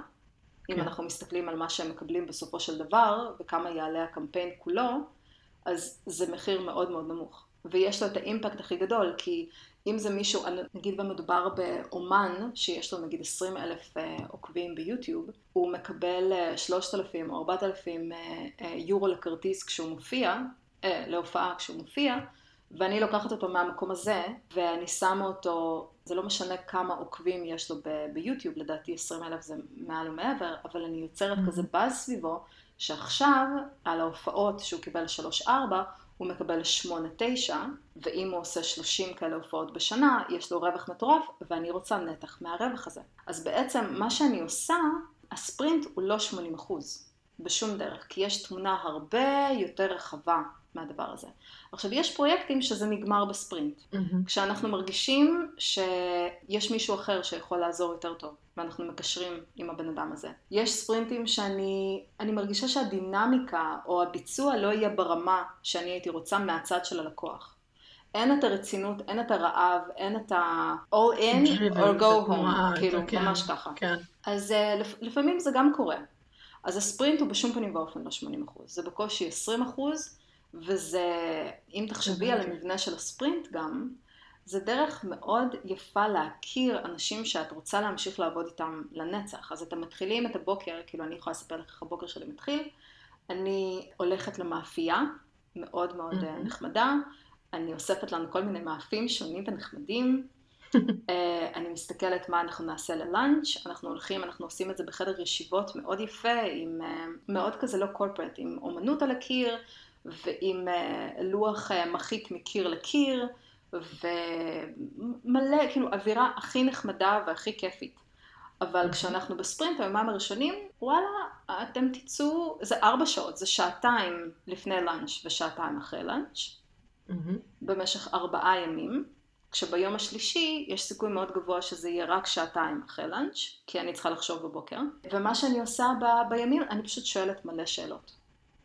אם כן. אנחנו מסתכלים על מה שהם מקבלים בסופו של דבר, וכמה יעלה הקמפיין כולו, אז זה מחיר מאוד מאוד נמוך. ויש לו את האימפקט הכי גדול, כי אם זה מישהו, נגיד במדובר באומן, שיש לו נגיד 20 אלף אה, עוקבים ביוטיוב, הוא מקבל 3,000 אה, או 4,000 אה, יורו לכרטיס כשהוא מופיע, להופעה כשהוא מופיע, ואני לוקחת אותו מהמקום הזה, ואני שמה אותו, זה לא משנה כמה עוקבים יש לו ביוטיוב, לדעתי 20 אלף זה מעל ומעבר, אבל אני יוצרת mm-hmm. כזה באז סביבו, שעכשיו, על ההופעות שהוא קיבל 3-4, הוא מקבל 8-9, ואם הוא עושה 30 כאלה הופעות בשנה, יש לו רווח מטורף, ואני רוצה נתח מהרווח הזה. אז בעצם מה שאני עושה, הספרינט הוא לא 80 בשום דרך, כי יש תמונה הרבה יותר רחבה מהדבר הזה. עכשיו, יש פרויקטים שזה נגמר בספרינט. Mm-hmm. כשאנחנו מרגישים שיש מישהו אחר שיכול לעזור יותר טוב, ואנחנו מקשרים עם הבן אדם הזה. יש ספרינטים שאני מרגישה שהדינמיקה או הביצוע לא יהיה ברמה שאני הייתי רוצה מהצד של הלקוח. אין את הרצינות, אין את הרעב, אין את ה-all in or go home, כאילו, כן, ממש ככה. כן. אז uh, לפעמים זה גם קורה. אז הספרינט הוא בשום פנים ואופן לא 80%, זה בקושי 20%, וזה, אם תחשבי על המבנה של הספרינט גם, זה דרך מאוד יפה להכיר אנשים שאת רוצה להמשיך לעבוד איתם לנצח. אז אתם מתחילים את הבוקר, כאילו אני יכולה לספר לך איך הבוקר שלי מתחיל, אני הולכת למאפייה, מאוד מאוד mm-hmm. נחמדה, אני אוספת לנו כל מיני מאפים שונים ונחמדים, אה, אני מסתכלת מה אנחנו נעשה ללאנץ', אנחנו הולכים, אנחנו עושים את זה בחדר ישיבות מאוד יפה, עם אה, מאוד כזה לא קורפרט, עם אומנות על הקיר, ועם לוח מחית מקיר לקיר, ומלא, כאילו, אווירה הכי נחמדה והכי כיפית. אבל mm-hmm. כשאנחנו בספרינט, היומיים הראשונים, וואלה, אתם תצאו, זה ארבע שעות, זה שעתיים לפני לאנץ' ושעתיים אחרי לאנץ', mm-hmm. במשך ארבעה ימים, כשביום השלישי יש סיכוי מאוד גבוה שזה יהיה רק שעתיים אחרי לאנץ', כי אני צריכה לחשוב בבוקר. ומה שאני עושה ב- בימים, אני פשוט שואלת מלא שאלות.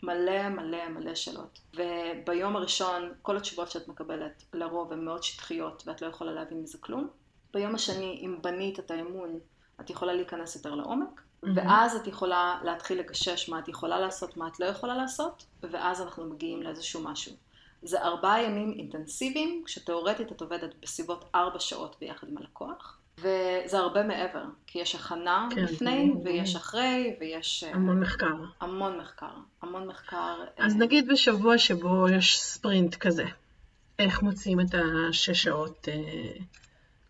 מלא מלא מלא שאלות. וביום הראשון, כל התשובות שאת מקבלת לרוב הן מאוד שטחיות ואת לא יכולה להבין מזה כלום. ביום השני, אם בנית את האמון, את יכולה להיכנס יותר לעומק, mm-hmm. ואז את יכולה להתחיל לגשש מה את יכולה לעשות, מה את לא יכולה לעשות, ואז אנחנו מגיעים לאיזשהו משהו. זה ארבעה ימים אינטנסיביים, כשתאורטית את עובדת בסביבות ארבע שעות ביחד עם הלקוח, וזה הרבה מעבר, כי יש הכנה כן, לפני, כן, ויש כן. אחרי, ויש... אה, המון מחקר. המון מחקר, המון מחקר. אז אה... נגיד בשבוע שבו יש ספרינט כזה, איך מוצאים את השש שעות אה,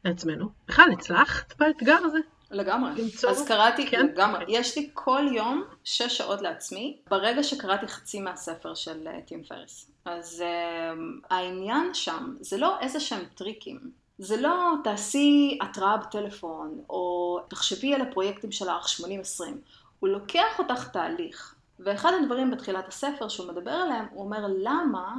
לעצמנו? בכלל, הצלחת באתגר הזה? לגמרי. למצוא... אז קראתי, כן? לגמרי. יש לי כל יום שש שעות לעצמי, ברגע שקראתי חצי מהספר של אה, טים פריס. אז אה, העניין שם, זה לא איזה שהם טריקים. זה לא תעשי התראה בטלפון, או תחשבי על הפרויקטים שלך 80-20. הוא לוקח אותך תהליך. ואחד הדברים בתחילת הספר שהוא מדבר עליהם, הוא אומר למה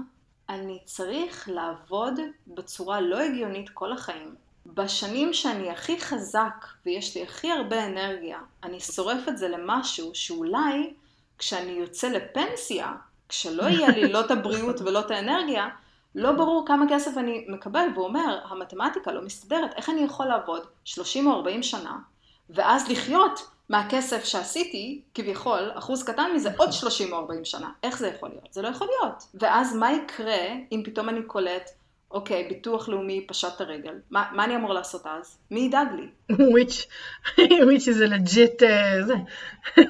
אני צריך לעבוד בצורה לא הגיונית כל החיים. בשנים שאני הכי חזק ויש לי הכי הרבה אנרגיה, אני שורף את זה למשהו שאולי כשאני יוצא לפנסיה, כשלא יהיה לי לא את הבריאות ולא את האנרגיה, לא ברור כמה כסף אני מקבל, והוא אומר, המתמטיקה לא מסתדרת, איך אני יכול לעבוד 30 או 40 שנה, ואז לחיות מהכסף שעשיתי, כביכול, אחוז קטן מזה עוד 30 או 40 שנה. איך זה יכול להיות? זה לא יכול להיות. ואז מה יקרה אם פתאום אני קולט, אוקיי, ביטוח לאומי פשט את הרגל. מה, מה אני אמור לעשות אז? מי ידאג לי? which, which is a legit, uh,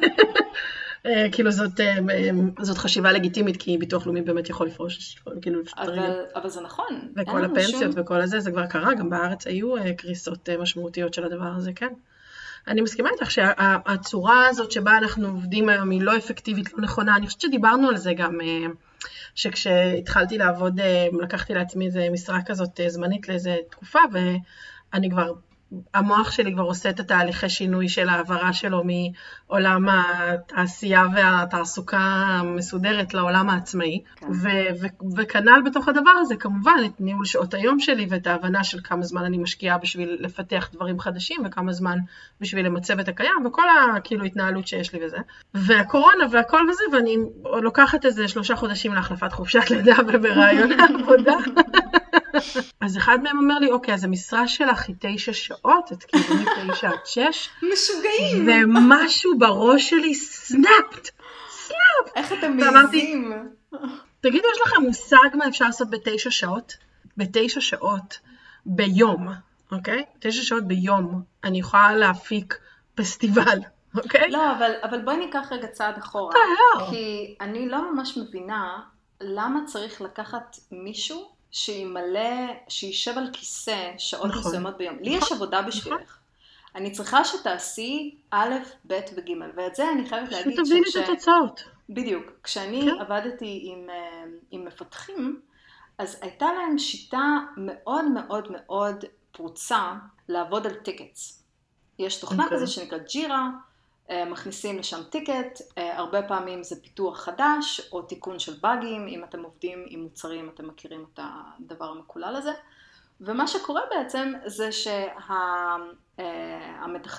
כאילו זאת, אה, אה, זאת חשיבה לגיטימית, כי ביטוח לאומי באמת יכול לפרוש, כאילו, אבל, אבל זה נכון. וכל הפנסיות שום... וכל הזה, זה כבר קרה, גם בארץ היו קריסות משמעותיות של הדבר הזה, כן. אני מסכימה איתך שהצורה הזאת שבה אנחנו עובדים היום היא לא אפקטיבית, לא נכונה. אני חושבת שדיברנו על זה גם, שכשהתחלתי לעבוד, לקחתי לעצמי איזה משרה כזאת זמנית לאיזה תקופה, ואני כבר המוח שלי כבר עושה את התהליכי שינוי של העברה שלו מעולם התעשייה והתעסוקה המסודרת לעולם העצמאי. כן. וכנ"ל בתוך הדבר הזה כמובן את ניהול שעות היום שלי ואת ההבנה של כמה זמן אני משקיעה בשביל לפתח דברים חדשים וכמה זמן בשביל למצב את הקיים וכל הכאילו התנהלות שיש לי וזה. והקורונה והכל וזה ואני לוקחת איזה שלושה חודשים להחלפת חופשת לידה וברעיון העבודה. אז אחד מהם אומר לי, אוקיי, אז המשרה שלך היא תשע שעות, את כאילו מתשע עד שש. משוגעים. ומשהו בראש שלי סנאפט, סנאפט. איך אתם מעיזים? תגידו, יש לכם מושג מה אפשר לעשות בתשע שעות? בתשע שעות ביום, אוקיי? תשע שעות ביום אני יכולה להפיק פסטיבל. אוקיי? לא, אבל, אבל בואי ניקח רגע צעד אחורה. כי אני לא ממש מבינה למה צריך לקחת מישהו שימלא, שישב על כיסא שעות נכון. מסוימות ביום. לי יש נכון. עבודה נכון. בשבילך. נכון. אני צריכה שתעשי א', ב' וג', ואת זה אני חייבת להגיד שכש... שתביני את התוצאות. בדיוק. כשאני כן. עבדתי עם, אה, עם מפתחים, אז הייתה להם שיטה מאוד מאוד מאוד פרוצה לעבוד על tickets. יש תוכנה okay. אוקיי. כזה שנקרא Jira, מכניסים לשם ticket, אה, הרבה פעמים זה פיתוח חדש או תיקון של באגים, אם אתם עובדים עם מוצרים אתם מכירים את הדבר המקולל הזה, ומה שקורה בעצם זה שהמתכנת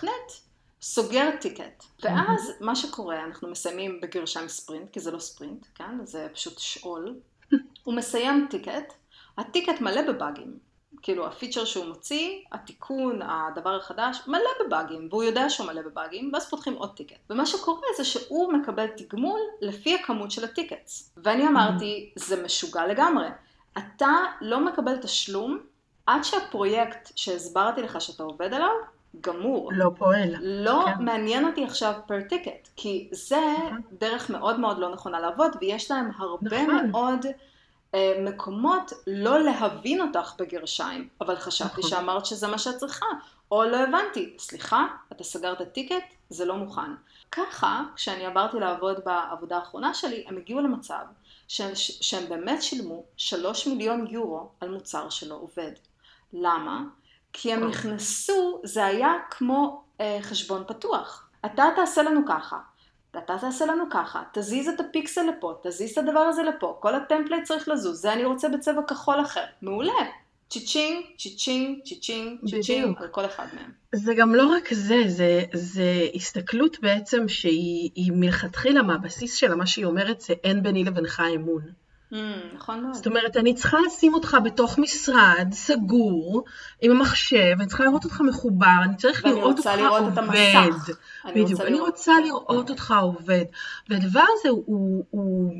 שה, אה, סוגר ticket, ואז מה שקורה, אנחנו מסיימים בגרשיים ספרינט, כי זה לא ספרינט, כן? זה פשוט שאול, הוא מסיים ticket, ה ticket מלא בבאגים, כאילו ה feature שהוא מוציא, התיקון, הדבר החדש, מלא בבאגים, והוא יודע שהוא מלא בבאגים, ואז פותחים עוד ticket. ומה שקורה זה שהוא מקבל תגמול לפי הכמות של ה tickets. ואני אמרתי, זה משוגע לגמרי. אתה לא מקבל תשלום עד שהפרויקט שהסברתי לך שאתה עובד עליו, גמור. לא פועל. לא כן. מעניין אותי עכשיו per ticket, כי זה נכון. דרך מאוד מאוד לא נכונה לעבוד, ויש להם הרבה נכון. מאוד... אה, מקומות לא להבין אותך בגרשיים, אבל חשבתי נכון. שאמרת שזה מה שאת צריכה, או לא הבנתי, סליחה, אתה סגרת ticket, זה לא מוכן. ככה, כשאני עברתי לעבוד בעבודה האחרונה שלי, הם הגיעו למצב שהם, שהם באמת שילמו שלוש מיליון יורו על מוצר שלא עובד. למה? כי הם נכנסו, זה היה כמו אה, חשבון פתוח. אתה תעשה לנו ככה, אתה תעשה לנו ככה, תזיז את הפיקסל לפה, תזיז את הדבר הזה לפה, כל ה template צריך לזוז, זה אני רוצה בצבע כחול אחר. מעולה. cha-ching, cha-ching, cha-ching, cha-ching, על כל אחד מהם. זה גם לא רק זה, זה, זה הסתכלות בעצם שהיא מלכתחילה מהבסיס שלה, מה שהיא אומרת זה אין ביני לבינך אמון. Mm, נכון מאוד. זאת אומרת, אני צריכה לשים אותך בתוך משרד סגור, עם המחשב, אני צריכה לראות אותך מחובר, אני צריך לראות אותך לראות עובד. אני בדיוק, אני רוצה לראות אותך עובד. והדבר הזה הוא, הוא, הוא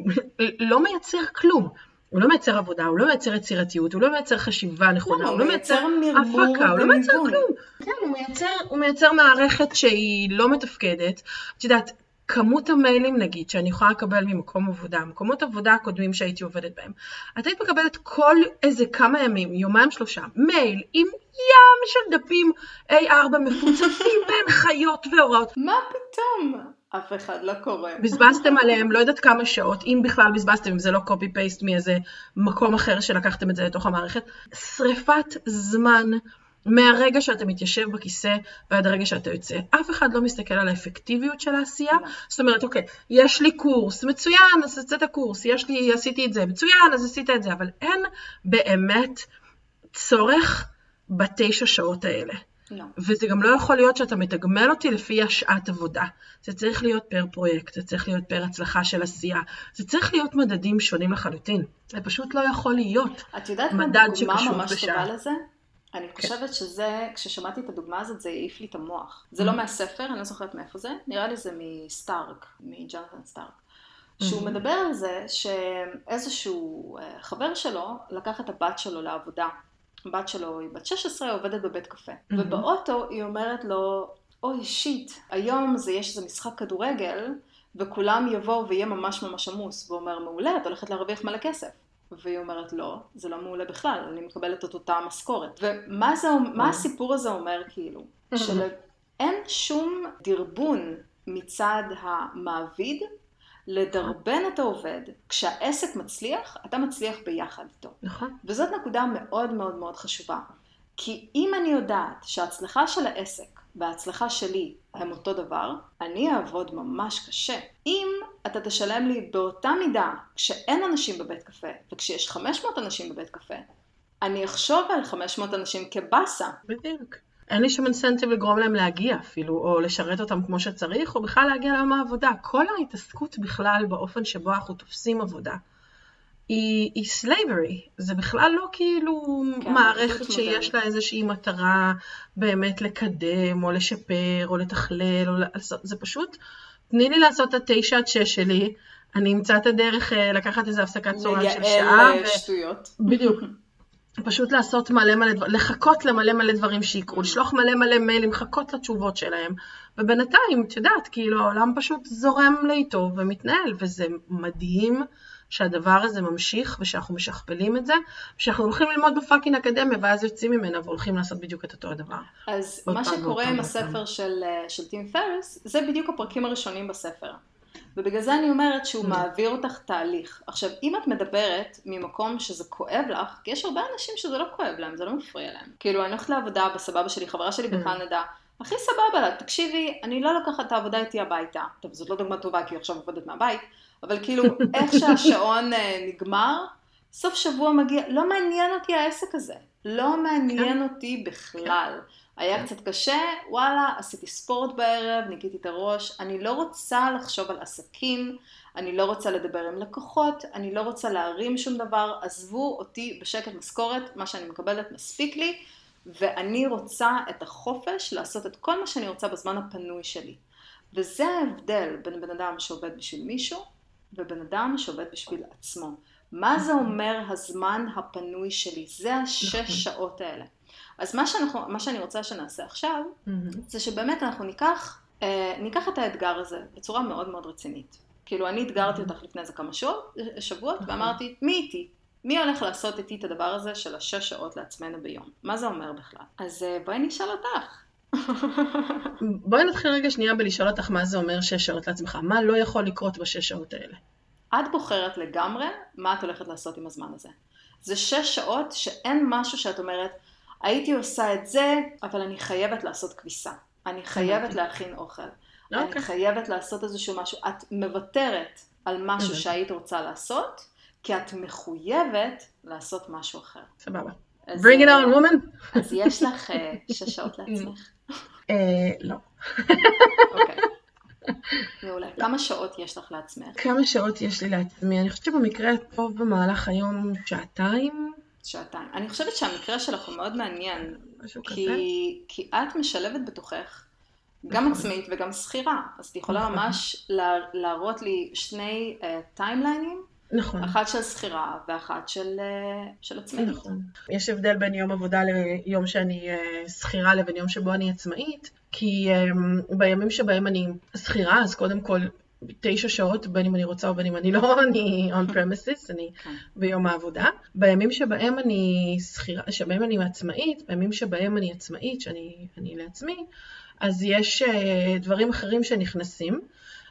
לא מייצר כלום. הוא לא מייצר עבודה, הוא לא מייצר יצירתיות, הוא לא מייצר חשיבה נכונה, לא, הוא לא מייצר הפקה, הוא לא מייצר כלום. כן, הוא מייצר, הוא מייצר מערכת שהיא לא מתפקדת. את יודעת, כמות המיילים נגיד שאני יכולה לקבל ממקום עבודה, מקומות עבודה הקודמים שהייתי עובדת בהם, את היית מקבלת כל איזה כמה ימים, יומיים שלושה, מייל עם ים של דפים A4 מפוצצים בהנחיות והוראות. מה פתאום? אף אחד לא קורא. בזבזתם עליהם לא יודעת כמה שעות, אם בכלל בזבזתם, אם זה לא קופי פייסט מאיזה מקום אחר שלקחתם את זה לתוך המערכת. שריפת זמן מהרגע שאתה מתיישב בכיסא ועד הרגע שאתה יוצא. אף אחד לא מסתכל על האפקטיביות של העשייה. לא. זאת אומרת, אוקיי, יש לי קורס, מצוין, אז עשית קורס, יש לי, עשיתי את זה, מצוין, אז עשית את זה, אבל אין באמת צורך בתשע שעות האלה. לא. וזה גם לא יכול להיות שאתה מתגמל אותי לפי השעת עבודה. זה צריך להיות פר פרויקט, זה צריך להיות פר הצלחה של עשייה, זה צריך להיות מדדים שונים לחלוטין. זה פשוט לא יכול להיות את יודעת מה דוגמה ממש טובה לזה? אני חושבת שזה, כששמעתי את הדוגמה הזאת, זה העיף לי את המוח. זה לא מהספר, אני לא זוכרת מאיפה זה, נראה לי זה מסטארק, מג'ונתן סטארק. שהוא מדבר על זה שאיזשהו אה, חבר שלו לקח את הבת שלו לעבודה. הבת שלו היא בת 16, עובדת בבית קפה. ובאוטו היא אומרת לו, אוי שיט, היום זה, יש איזה משחק כדורגל, וכולם יבואו ויהיה ממש ממש עמוס. והוא אומר, מעולה, את הולכת להרוויח מלא כסף. והיא אומרת, לא, זה לא מעולה בכלל, אני מקבלת את אותה משכורת. ומה זה, מה הסיפור הזה אומר, כאילו? שאין שום דרבון מצד המעביד לדרבן את העובד. כשהעסק מצליח, אתה מצליח ביחד איתו. נכון. וזאת נקודה מאוד מאוד מאוד חשובה. כי אם אני יודעת שההצלחה של העסק וההצלחה שלי הם אותו דבר, אני אעבוד ממש קשה. אם אתה תשלם לי באותה מידה כשאין אנשים בבית קפה, וכשיש 500 אנשים בבית קפה, אני אחשוב על 500 אנשים כבאסה. בדיוק. אין לי שום אינסנטיב לגרום להם להגיע אפילו, או לשרת אותם כמו שצריך, או בכלל להגיע ליום העבודה. כל ההתעסקות בכלל באופן שבו אנחנו תופסים עבודה, היא, היא slavery. זה בכלל לא כאילו כן, מערכת שיש לה איזושהי מטרה באמת לקדם, או לשפר, או לתכלל, או לעשות, זה פשוט, תני לי לעשות את התשע עד שש שלי, אני אמצא את הדרך אה, לקחת איזו הפסקת צהריים של שעה. לייעל שטויות. בדיוק. פשוט לעשות מלא מלא דברים, לחכות למלא מלא דברים שיקרו, לשלוח מלא מלא מיילים, לחכות לתשובות שלהם, ובינתיים, את יודעת, כאילו העולם פשוט זורם לאיתו ומתנהל, וזה מדהים שהדבר הזה ממשיך ושאנחנו משכפלים את זה, ושאנחנו הולכים ללמוד בפאקינג אקדמיה ואז יוצאים ממנה והולכים לעשות בדיוק את אותו הדבר. אז מה שקורה עם הספר של, אה, של טים פרס, זה בדיוק הפרקים הראשונים בספר. ובגלל זה אני אומרת שהוא mm. מעביר אותך תהליך. עכשיו, אם את מדברת ממקום שזה כואב לך, כי יש הרבה אנשים שזה לא כואב להם, זה לא מפריע להם. כאילו, אני הולכת לעבודה בסבבה שלי, חברה שלי mm. בקנדה, הכי סבבה לה, תקשיבי, אני לא לוקחת את העבודה איתי הביתה. טוב, זאת לא דוגמה טובה, כי היא עכשיו עובדת מהבית, אבל כאילו, איך שהשעון אה, נגמר, סוף שבוע מגיע, לא מעניין אותי העסק הזה. לא מעניין כן. אותי בכלל. היה קצת קשה, וואלה, עשיתי ספורט בערב, ניקיתי את הראש, אני לא רוצה לחשוב על עסקים, אני לא רוצה לדבר עם לקוחות, אני לא רוצה להרים שום דבר, עזבו אותי בשקט משכורת, מה שאני מקבלת מספיק לי, ואני רוצה את החופש לעשות את כל מה שאני רוצה בזמן הפנוי שלי. וזה ההבדל בין בן אדם שעובד בשביל מישהו, ובן אדם שעובד בשביל עצמו. מה זה אומר הזמן הפנוי שלי? זה השש נכון. שעות האלה. אז מה, שאנחנו, מה שאני רוצה שנעשה עכשיו. זה שבאמת אנחנו ניקח, אה, ניקח את האתגר הזה בצורה מאוד מאוד רצינית. כאילו, אני אתגרתי. אותך לפני איזה כמה שעות, שבועות, mm-hmm. ואמרתי, מי איתי? מי הולך לעשות איתי את הדבר הזה של השש שעות לעצמנו ביום? מה זה אומר בכלל? אז אה, בואי נשאל אותך. בואי נתחיל רגע שנייה בלשאול אותך מה זה אומר שש שעות לעצמך. מה לא יכול לקרות בשש שעות האלה? את בוחרת לגמרי מה את הולכת לעשות עם הזמן הזה. זה שש שעות שאין משהו שאת אומרת, הייתי עושה את זה, אבל אני חייבת לעשות כביסה. אני חייבת להכין אוכל. אני אוקיי. חייבת לעשות איזשהו משהו. את מוותרת על משהו שהיית רוצה לעשות, כי את מחויבת לעשות משהו אחר. סבבה. Bring it on, woman. אז יש לך אה, שש שעות לעצמך. אה, לא. אוקיי. מעולה. כמה שעות יש לך לעצמך? כמה שעות יש לי לעצמי? אני חושבת שבמקרה הטוב במהלך היום שעתיים. שעתיים. אני חושבת שהמקרה שלך הוא מאוד מעניין. משהו כי, כזה? כי את משלבת בתוכך גם נכון. עצמאית וגם שכירה. אז את יכולה נכון. ממש לה, להראות לי שני טיימליינים. נכון. אחת של שכירה ואחת של, uh, של עצמאית. נכון. יש הבדל בין יום עבודה ליום שאני uh, שכירה לבין יום שבו אני עצמאית, כי um, בימים שבהם אני שכירה, אז קודם כל תשע שעות, בין אם אני רוצה ובין אם אני לא, אני on premises, אני כן. ביום העבודה. בימים שבהם אני שכירה, שבהם אני עצמאית, בימים שבהם אני עצמאית, שאני לעצמי, אז יש uh, דברים אחרים שנכנסים.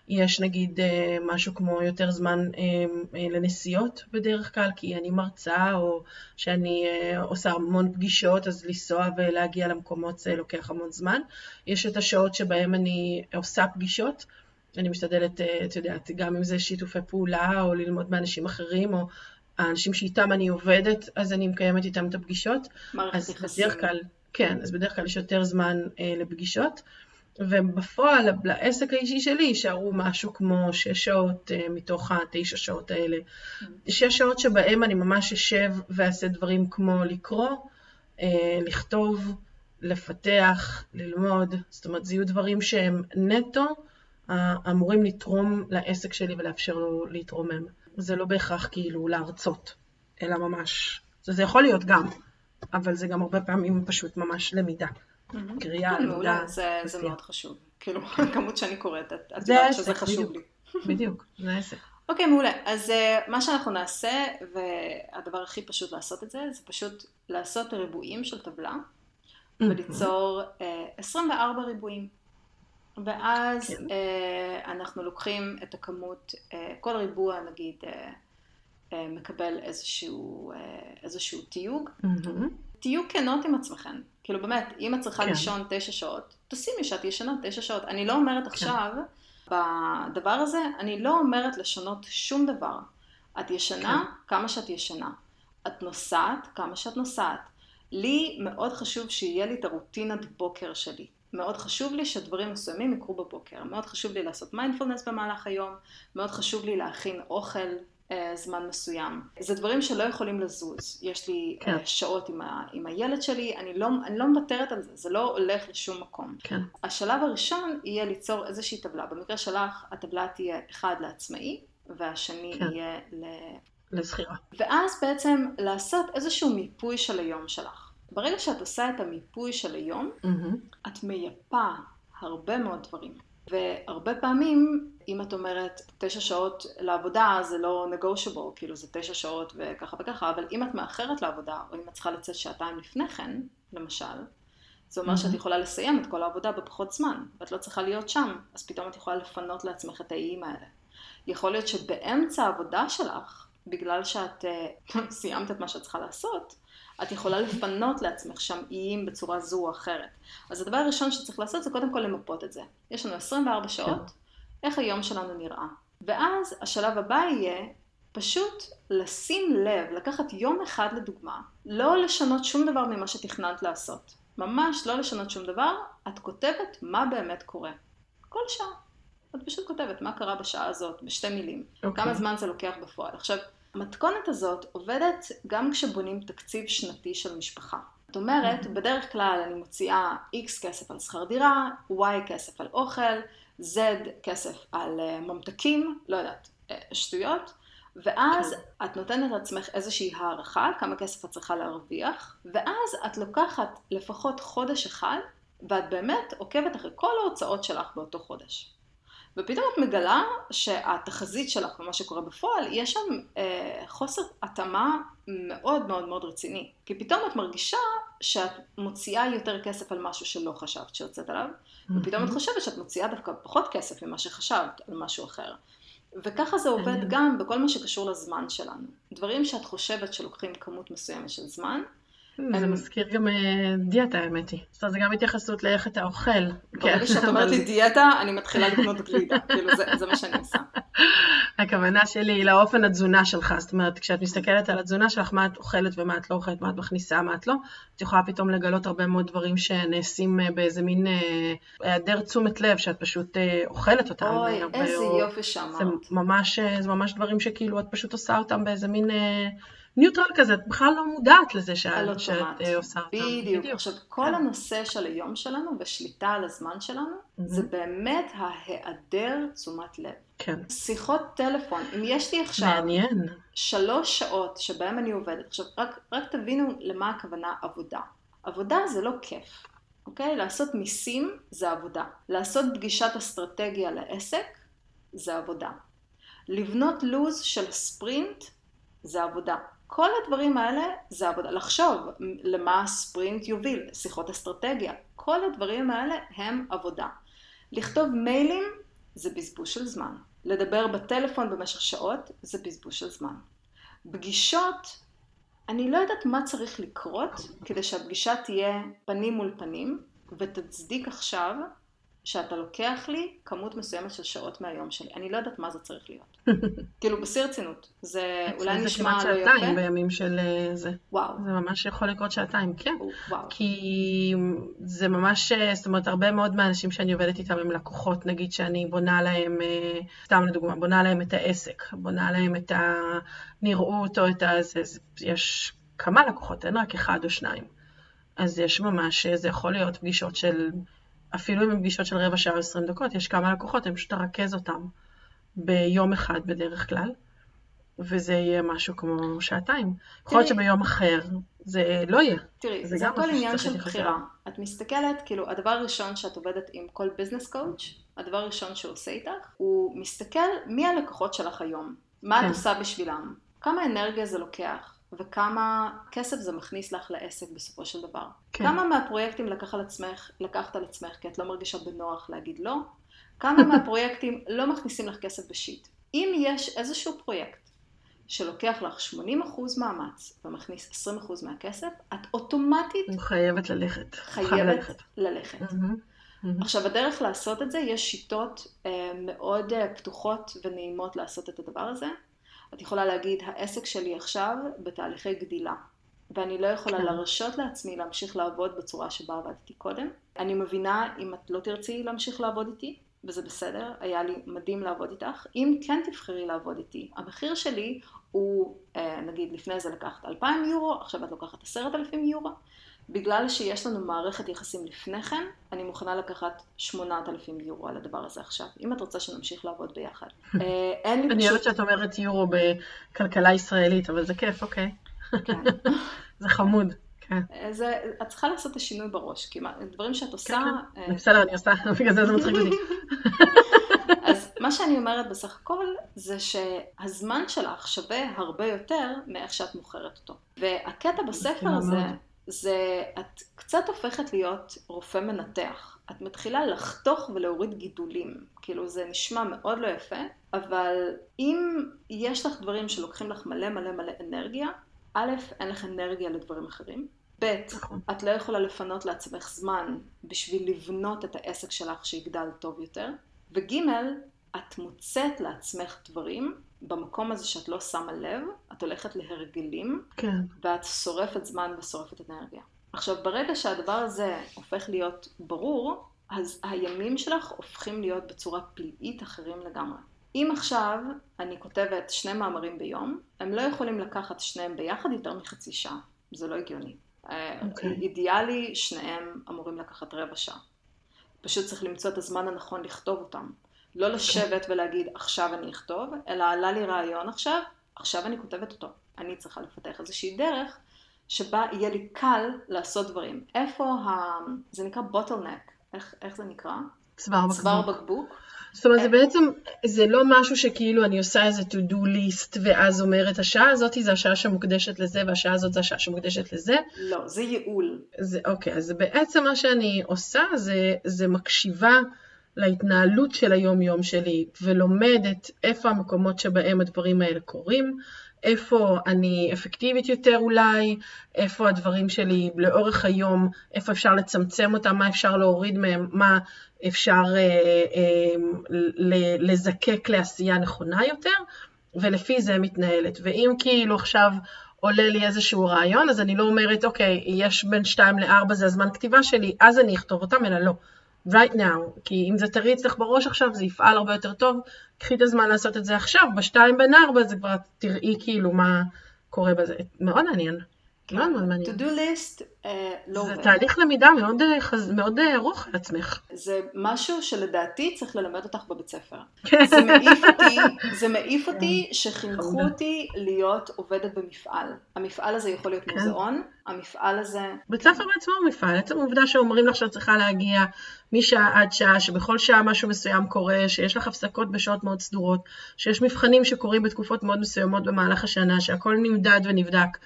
יש נגיד uh, משהו כמו יותר זמן uh, uh, לנסיעות בדרך כלל, כי אני מרצה או שאני עושה המון פגישות, אז לנסוע ולהגיע למקומות זה לוקח המון זמן. יש את השעות שבהם אני עושה פגישות. אני משתדלת, אה, את יודעת, גם אם זה שיתופי פעולה, או ללמוד מאנשים אחרים, או האנשים שאיתם אני עובדת, אז אני מקיימת איתם את הפגישות. מערכת יחסים. בדרך כלל, כן, אז בדרך כלל יש יותר זמן אה, לפגישות. ובפועל, לעסק האישי שלי יישארו משהו כמו שש שעות אה, מתוך התשע שעות האלה. Mm. שש שעות שבהם אני ממש אשב ואעשה דברים כמו לקרוא, אה, לכתוב, לפתח, ללמוד, זאת אומרת, זה יהיו דברים שהם נטו אה, אמורים לתרום לעסק שלי ולאפשר לו להתרומם. זה לא בהכרח כאילו להרצות, אלא ממש, זה יכול להיות גם, אבל זה גם הרבה פעמים פשוט ממש למידה. קריאה, כן, למידה. זה. מאוד חשוב. כאילו, הכמות שאני קוראת, את יודעת שזה חשוב לי. בדיוק. זה העסק. אוקיי, מעולה. אז uh, מה שאנחנו נעשה, והדבר הכי פשוט לעשות את זה, זה פשוט לעשות ריבועים של טבלה, וליצור uh, 24 ריבועים. ואז כן. uh, אנחנו לוקחים את הכמות, uh, כל ריבוע נגיד uh, uh, מקבל איזשהו, uh, איזשהו תיוג. תהיו כנות עם עצמכם. כאילו באמת, אם את צריכה כן. לישון תשע שעות, תשימי שאת ישנה תשע שעות. אני לא אומרת עכשיו, בדבר הזה, אני לא אומרת לשנות שום דבר. את ישנה כמה שאת ישנה. את נוסעת כמה שאת נוסעת. לי מאוד חשוב שיהיה לי את הרוטינת בוקר שלי. מאוד חשוב לי שדברים מסוימים יקרו בבוקר. מאוד חשוב לי לעשות מיינדפולנס במהלך היום. מאוד חשוב לי להכין אוכל זמן מסוים. זה דברים שלא יכולים לזוז. יש לי כן. אה, שעות עם, ה, עם הילד שלי, אני לא, אני לא מוותרת על זה, זה לא הולך לשום מקום. כן. השלב הראשון יהיה ליצור איזושהי טבלה. במקרה שלך, הטבלה תהיה אחד לעצמאי, והשני כן. יהיה ל... לזכירה. ואז בעצם לעשות איזשהו מיפוי של היום שלך. ברגע שאת עושה את המיפוי של היום, מהמם. את מייפה הרבה מאוד דברים. והרבה פעמים, אם את אומרת תשע שעות לעבודה זה לא negotiable, כאילו זה תשע שעות וככה וככה, אבל אם את מאחרת לעבודה, או אם את צריכה לצאת שעתיים לפני כן, למשל, זה אומר שאת מהמם. יכולה לסיים את כל העבודה בפחות זמן, ואת לא צריכה להיות שם, אז פתאום את יכולה לפנות לעצמך את האיים האלה. יכול להיות שבאמצע העבודה שלך, בגלל שאת uh, סיימת את מה שאת צריכה לעשות, את יכולה לפנות לעצמך שם איים בצורה זו או אחרת. אז הדבר הראשון שצריך לעשות זה קודם כל למפות את זה. יש לנו 24 שעות, איך היום שלנו נראה. ואז השלב הבא יהיה פשוט לשים לב, לקחת יום אחד לדוגמה, לא לשנות שום דבר ממה שתכננת לעשות. ממש לא לשנות שום דבר, את כותבת מה באמת קורה. כל שעה. את פשוט כותבת מה קרה בשעה הזאת, בשתי מילים. אוקיי. כמה זמן זה לוקח בפועל. עכשיו, המתכונת הזאת עובדת גם כשבונים תקציב שנתי של משפחה. זאת אומרת, בדרך כלל אני מוציאה X כסף על שכר דירה, Y כסף על אוכל, Z כסף על אה, ממתקים, לא יודעת, אה, שטויות, ואז כן. את נותנת לעצמך איזושהי הערכה, כמה כסף את צריכה להרוויח, ואז את לוקחת לפחות חודש אחד, ואת באמת עוקבת אחרי כל ההוצאות שלך באותו חודש. ופתאום את מגלה שהתחזית שלך ומה שקורה בפועל, יש שם אה, חוסר התאמה מאוד מאוד מאוד רציני. כי פתאום את מרגישה שאת מוציאה יותר כסף על משהו שלא חשבת שיוצאת עליו, ופתאום את חושבת שאת מוציאה דווקא פחות כסף ממה שחשבת על משהו אחר. וככה זה עובד מעניין. גם בכל מה שקשור לזמן שלנו. דברים שאת חושבת שלוקחים כמות מסוימת של זמן, זה הם- מזכיר גם אה, דיאטה האמת היא. זאת אומרת, זה גם התייחסות לאיך אתה אוכל. ברגע כן, שאת אומרת לי דיאטה, אני מתחילה לקנות גלידה, כאילו זה, זה מה שאני עושה. הכוונה שלי היא לאופן התזונה שלך. זאת אומרת, כשאת מסתכלת על התזונה שלך, מה את אוכלת ומה את לא אוכלת, מה את מכניסה, מה את לא, את יכולה פתאום לגלות הרבה מאוד דברים שנעשים אה, באיזה מין אה, היעדר תשומת לב, שאת פשוט אוכלת אותם. אוי, איזה יופי שאמרת. זה ממש דברים שכאילו את פשוט עושה אותם באיזה מין ניוטרל כזה, את בכלל לא מודעת לזה שאת, שאת אוטומט. אה, עושה אותם. בדיוק. עכשיו, כל כן. הנושא של היום שלנו ושליטה על הזמן שלנו, זה באמת ההיעדר תשומת לב. כן. שיחות טלפון, אם יש לי עכשיו מעניין. שלוש שעות שבהן אני עובדת, עכשיו רק, רק תבינו למה הכוונה עבודה. עבודה זה לא כיף, אוקיי? לעשות מיסים זה עבודה. לעשות פגישת אסטרטגיה לעסק זה עבודה. לבנות לו"ז של ספרינט זה עבודה. כל הדברים האלה זה עבודה. לחשוב למה הספרינט יוביל, שיחות אסטרטגיה, כל הדברים האלה הם עבודה. לכתוב מיילים זה בזבוז של זמן. לדבר בטלפון במשך שעות זה בזבוז של זמן. פגישות, אני לא יודעת מה צריך לקרות כדי שהפגישה תהיה פנים מול פנים ותצדיק עכשיו שאתה לוקח לי כמות מסוימת של שעות מהיום שלי. אני לא יודעת מה זה צריך להיות. כאילו, בשיא רצינות. זה אולי זה נשמע כמעט לא שעתיים יפה. בימים של אה, זה. וואו, זה ממש יכול לקרות שעתיים, כן. וואו. כי זה ממש, אה, זאת אומרת, הרבה מאוד מהאנשים שאני עובדת איתם הם לקוחות, נגיד שאני בונה להם, אה, סתם לדוגמה, בונה להם את העסק, בונה להם את הנראות או את ה... זה, זה, יש כמה לקוחות, אין רק אחד או שניים. אז יש ממש, זה יכול להיות פגישות של, אפילו אם הן פגישות של רבע שעה או עשרים דקות, יש כמה לקוחות, אני פשוט ארכז אותם ביום אחד בדרך כלל, וזה יהיה משהו כמו שעתיים. יכול להיות שביום אחר זה לא יהיה. תראי, זה זה גם הכל עניין של בחירה. את מסתכלת, כאילו, הדבר הראשון שאת עובדת עם כל business coach, הדבר הראשון שהוא עושה איתך, הוא מסתכל מי הלקוחות שלך היום, מה כן. את עושה בשבילם, כמה אנרגיה זה לוקח, וכמה כסף זה מכניס לך לעסק בסופו של דבר. כן. כמה מהפרויקטים לקח על עצמך, לקחת על עצמך כי את לא מרגישה בנוח להגיד לא, כמה מהפרויקטים לא מכניסים לך כסף ב shit. אם יש איזשהו פרויקט שלוקח לך 80% מאמץ ומכניס 20% מהכסף, את אוטומטית חייבת ללכת. חייב חייבת ללכת. ללכת. מהמם, מהמם. עכשיו הדרך לעשות את זה, יש שיטות אה, מאוד אה, פתוחות ונעימות לעשות את הדבר הזה. את יכולה להגיד, העסק שלי עכשיו בתהליכי גדילה, ואני לא יכולה כן. להרשות לעצמי להמשיך לעבוד בצורה שבה עבדתי קודם. אני מבינה אם את לא תרצי להמשיך לעבוד איתי, וזה בסדר, היה לי מדהים לעבוד איתך. אם כן תבחרי לעבוד איתי, המחיר שלי הוא, אה, נגיד לפני זה לקחת 2,000 יורו, עכשיו את לוקחת 10,000 יורו. בגלל שיש לנו מערכת יחסים לפני כן, אני מוכנה לקחת 8,000 יורו על הדבר הזה עכשיו, אם את רוצה שנמשיך לעבוד ביחד. אה, אין לי אני אוהבת פשוט... שאת אומרת יורו בכלכלה ישראלית, אבל זה כיף, אוקיי. כן. זה חמוד. כן. אה, זה, את צריכה לעשות את השינוי בראש, כי דברים שאת עושה... כן, אה, כן. בסדר, אני עושה, בגלל זה זה מצחיק אותי. אז מה שאני אומרת בסך הכל, זה שהזמן שלך שווה הרבה יותר מאיך שאת מוכרת אותו. והקטע בספר הזה. זה את קצת הופכת להיות רופא מנתח. את מתחילה לחתוך ולהוריד גידולים. כאילו זה נשמע מאוד לא יפה, אבל אם יש לך דברים שלוקחים לך מלא מלא מלא אנרגיה, א', אין לך אנרגיה לדברים אחרים. ב'. את לא יכולה לפנות לעצמך זמן בשביל לבנות את העסק שלך שיגדל טוב יותר. וג', את מוצאת לעצמך דברים במקום הזה שאת לא שמה לב, את הולכת להרגלים, כן. ואת שורפת זמן ושורפת אנרגיה. עכשיו, ברגע שהדבר הזה הופך להיות ברור, אז הימים שלך הופכים להיות בצורה פלאית אחרים לגמרי. אם עכשיו אני כותבת שני מאמרים ביום, הם לא יכולים לקחת שניהם ביחד יותר מחצי שעה. זה לא הגיוני. אה, אוקיי. אידיאלי, שניהם אמורים לקחת רבע שעה. פשוט צריך למצוא את הזמן הנכון לכתוב אותם. לא לשבת ולהגיד, עכשיו אני אכתוב, אלא עלה לי רעיון עכשיו, עכשיו אני כותבת אותו. אני צריכה לפתח איזושהי דרך שבה יהיה לי קל לעשות דברים. איפה ה... זה נקרא בוטלנק. איך, איך זה נקרא? צוואר צוואר בקבוק. בקבוק. זאת אומרת, זה בעצם, זה לא משהו שכאילו אני עושה איזה to do list, ואז אומרת, השעה הזאת זה השעה שמוקדשת לזה, והשעה הזאת זה השעה שמוקדשת לזה. לא, זה ייעול. זה, אוקיי, אז בעצם מה שאני עושה זה, זה מקשיבה להתנהלות של היום-יום שלי, ולומדת איפה המקומות שבהם הדברים האלה קורים, איפה אני אפקטיבית יותר אולי, איפה הדברים שלי לאורך היום, איפה אפשר לצמצם אותם, מה אפשר להוריד מהם, מה אפשר אה, אה, ל- לזקק לעשייה נכונה יותר, ולפי זה מתנהלת. ואם כאילו עכשיו עולה לי איזשהו רעיון, אז אני לא אומרת, אוקיי, יש בין 2 ל-4 זה הזמן כתיבה שלי, אז אני אכתוב אותם, אלא לא. Right now, כי אם זה תריץ לך בראש עכשיו, זה יפעל הרבה יותר טוב, קחי את הזמן לעשות את זה עכשיו, בשתיים בין ארבע זה כבר תראי כאילו מה קורה בזה. מאוד מעניין, מאוד מאוד מעניין. to do list אה, לא זה עובד. תהליך למידה מאוד, אה, חז- מאוד אה, ארוך על עצמך. זה משהו שלדעתי צריך ללמד אותך בבית ספר. כן. זה מעיף אותי, זה מעיף אותי שחינכו. אותי להיות עובדת במפעל. המפעל הזה יכול להיות כן. מוזיאון, המפעל הזה... בית ספר בעצמו הוא מפעל, עצם העובדה שאומרים לך שאת צריכה להגיע משעה עד שעה, שבכל שעה משהו מסוים קורה, שיש לך הפסקות בשעות מאוד סדורות, שיש מבחנים שקורים בתקופות מאוד מסוימות במהלך השנה, שהכל נמדד ונבדק.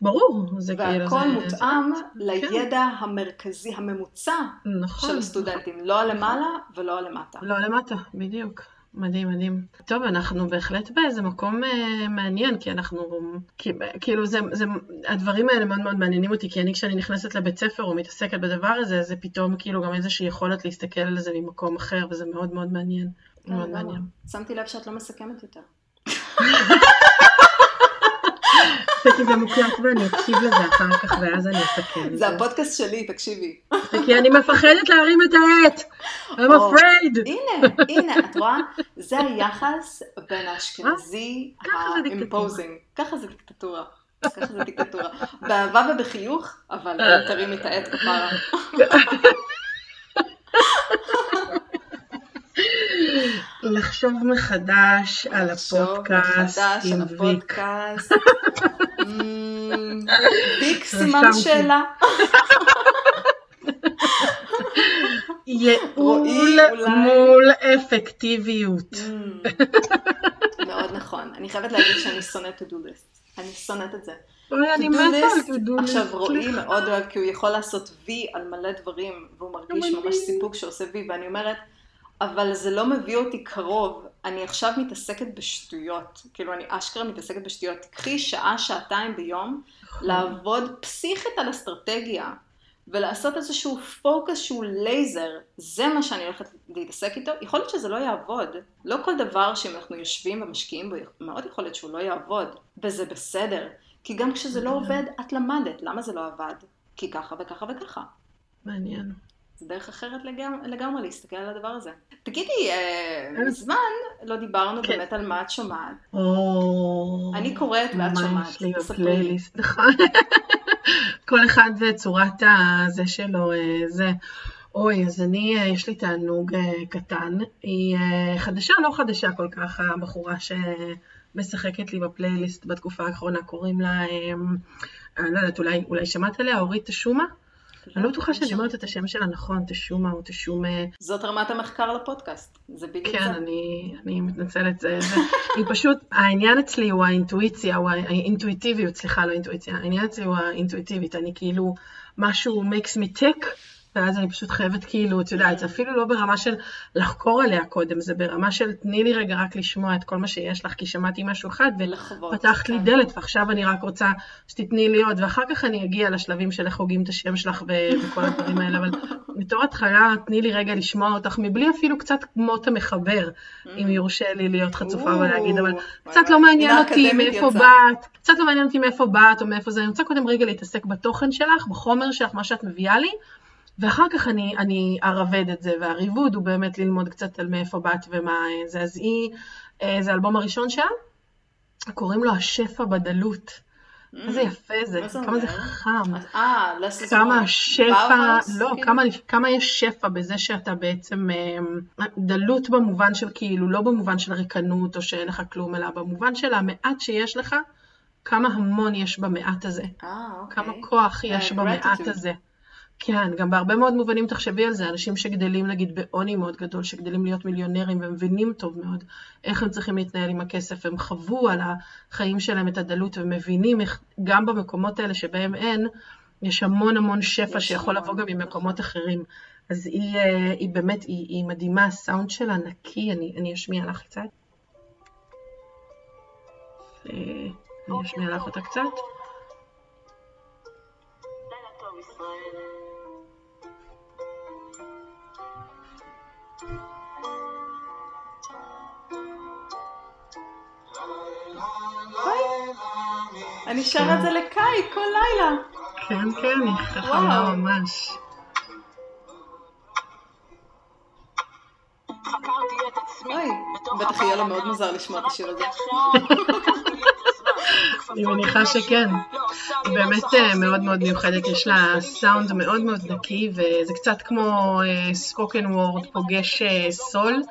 ברור, זה כאילו... והכל זה- מותאם זה- לידע המרכזי, הממוצע נכון. של הסטודנטים, לא הלמעלה ולא הלמטה. לא למטה, בדיוק. מדהים, מדהים. טוב, אנחנו בהחלט באיזה מקום אה, מעניין, כי אנחנו, כי, כאילו זה, זה, הדברים האלה מאוד מאוד מעניינים אותי, כי אני כשאני נכנסת לבית ספר או מתעסקת בדבר הזה, זה פתאום כאילו גם איזושהי יכולת להסתכל על זה ממקום אחר, וזה מאוד מאוד מעניין. מאוד לגמרי. מעניין. שמתי לב שאת לא מסכמת יותר. כי זה מוקלט ואני אקשיב לזה אחר כך, ואז אני אסכם. זה הפודקאסט שלי, תקשיבי. כי אני מפחדת להרים את העט. I'm afraid. הנה, הנה, את רואה? זה היחס בין האשכנזי. האימפוזינג. ככה זה דיקטטורה. ככה זה דיקטטורה. באהבה ובחיוך, אבל תרים את העט כפרה. לחשוב מחדש על הפודקאסט עם ויק. ויק סימן שאלה. ייעול מול אפקטיביות. מאוד נכון. אני חייבת להגיד שאני שונאת to do list. אני שונאת את זה. אני מתה על to do list. עכשיו רועי מאוד אוהב כי הוא יכול לעשות וי על מלא דברים והוא מרגיש ממש סיפוק שעושה וי ואני אומרת אבל זה לא מביא אותי קרוב, אני עכשיו מתעסקת בשטויות, כאילו אני אשכרה מתעסקת בשטויות, תקחי שעה, שעתיים ביום, לעבוד פסיכית על אסטרטגיה, ולעשות איזשהו פוקוס שהוא לייזר, זה מה שאני הולכת להתעסק איתו, יכול להיות שזה לא יעבוד. לא כל דבר שאם אנחנו יושבים ומשקיעים בו, מאוד יכול להיות שהוא לא יעבוד, וזה בסדר. כי גם כשזה לא עובד, את למדת. למה זה לא עבד? כי ככה וככה וככה. מעניין. זה דרך אחרת לגמרי, לגמרי להסתכל על הדבר הזה. תגידי, אה, מזמן לא דיברנו כן. באמת על מה את שומעת. או... אני קוראת ואת שומעת. יש לי. כל אחד זה צורת הזה שלו, אה, זה. אוי, אז אני, אה, יש לי תענוג קטן. היא חדשה, לא חדשה כל כך, הבחורה שמשחקת לי בפלייליסט בתקופה האחרונה, קוראים לה, אני לא יודעת, אולי, אולי שמעת עליה, אורית תשומה? אני לא בטוחה שאני אומרת את השם שלה נכון, תשומה או תשום... זאת רמת המחקר לפודקאסט, זה בדיוק כן, זה. כן, אני מתנצלת, זה, זה, היא פשוט, העניין אצלי הוא האינטואיציה, הוא האינטואיטיביות, סליחה, לא אינטואיציה, העניין אצלי הוא האינטואיטיבית, אני כאילו, משהו makes me tick, ואז אני פשוט חייבת כאילו, את יודעת, זה אפילו לא ברמה של לחקור עליה קודם, זה ברמה של תני לי רגע רק לשמוע את כל מה שיש לך, כי שמעתי משהו אחד, ופתחת לי כן. דלת, ועכשיו אני רק רוצה שתתני לי עוד, ואחר כך אני אגיע לשלבים של איך הוגים את השם שלך וכל הדברים האלה, אבל בתור התחלה, תני לי רגע לשמוע אותך, מבלי אפילו קצת מות המחבר, אם יורשה לי להיות חצופה ולהגיד, אבל קצת לא מעניין אותי מאיפה באת, קצת לא מעניין אותי מאיפה באת או מאיפה זה, אני רוצה קודם רגע להתעסק בתוכן שלך, בחומר שלך, מה שאת מביאה לי. ואחר כך אני, אני ארבד את זה, והריבוד הוא באמת ללמוד קצת על מאיפה באת ומה זה. אז היא, אה, זה האלבום הראשון שלה, קוראים לו השפע בדלות. איזה mm. יפה זה, כמה זה חכם, אה, כמה השפע, לא, כאילו? כמה, כמה יש שפע בזה שאתה בעצם אה, דלות במובן של כאילו, לא במובן של ריקנות או שאין לך כלום, אלא במובן של המעט שיש לך, כמה המון יש במעט הזה, אה, אוקיי. כמה כוח יש במעט הזה. כן, גם בהרבה מאוד מובנים תחשבי על זה, אנשים שגדלים נגיד בעוני מאוד גדול, שגדלים להיות מיליונרים ומבינים טוב מאוד איך הם צריכים להתנהל עם הכסף, הם חוו על החיים שלהם את הדלות ומבינים איך גם במקומות האלה שבהם אין, יש המון המון שפע שיכול לבוא גם ממקומות אחרים. אז היא, אה, היא באמת, היא, היא מדהימה, הסאונד שלה נקי, אני, אני אשמיע לך קצת. אני אשמיע לך אותה קצת. אני שרה את זה לקאי כל לילה. כן, כן, היא חכמה ממש. אוי, בטח יהיה לו מאוד מוזר לשמוע את השיר הזה. אני מניחה שכן. היא באמת אה, מאוד מאוד מיוחדת, יש לה סאונד מאוד מאוד נקי, וזה קצת כמו ספוקן uh, וורד פוגש uh, סול.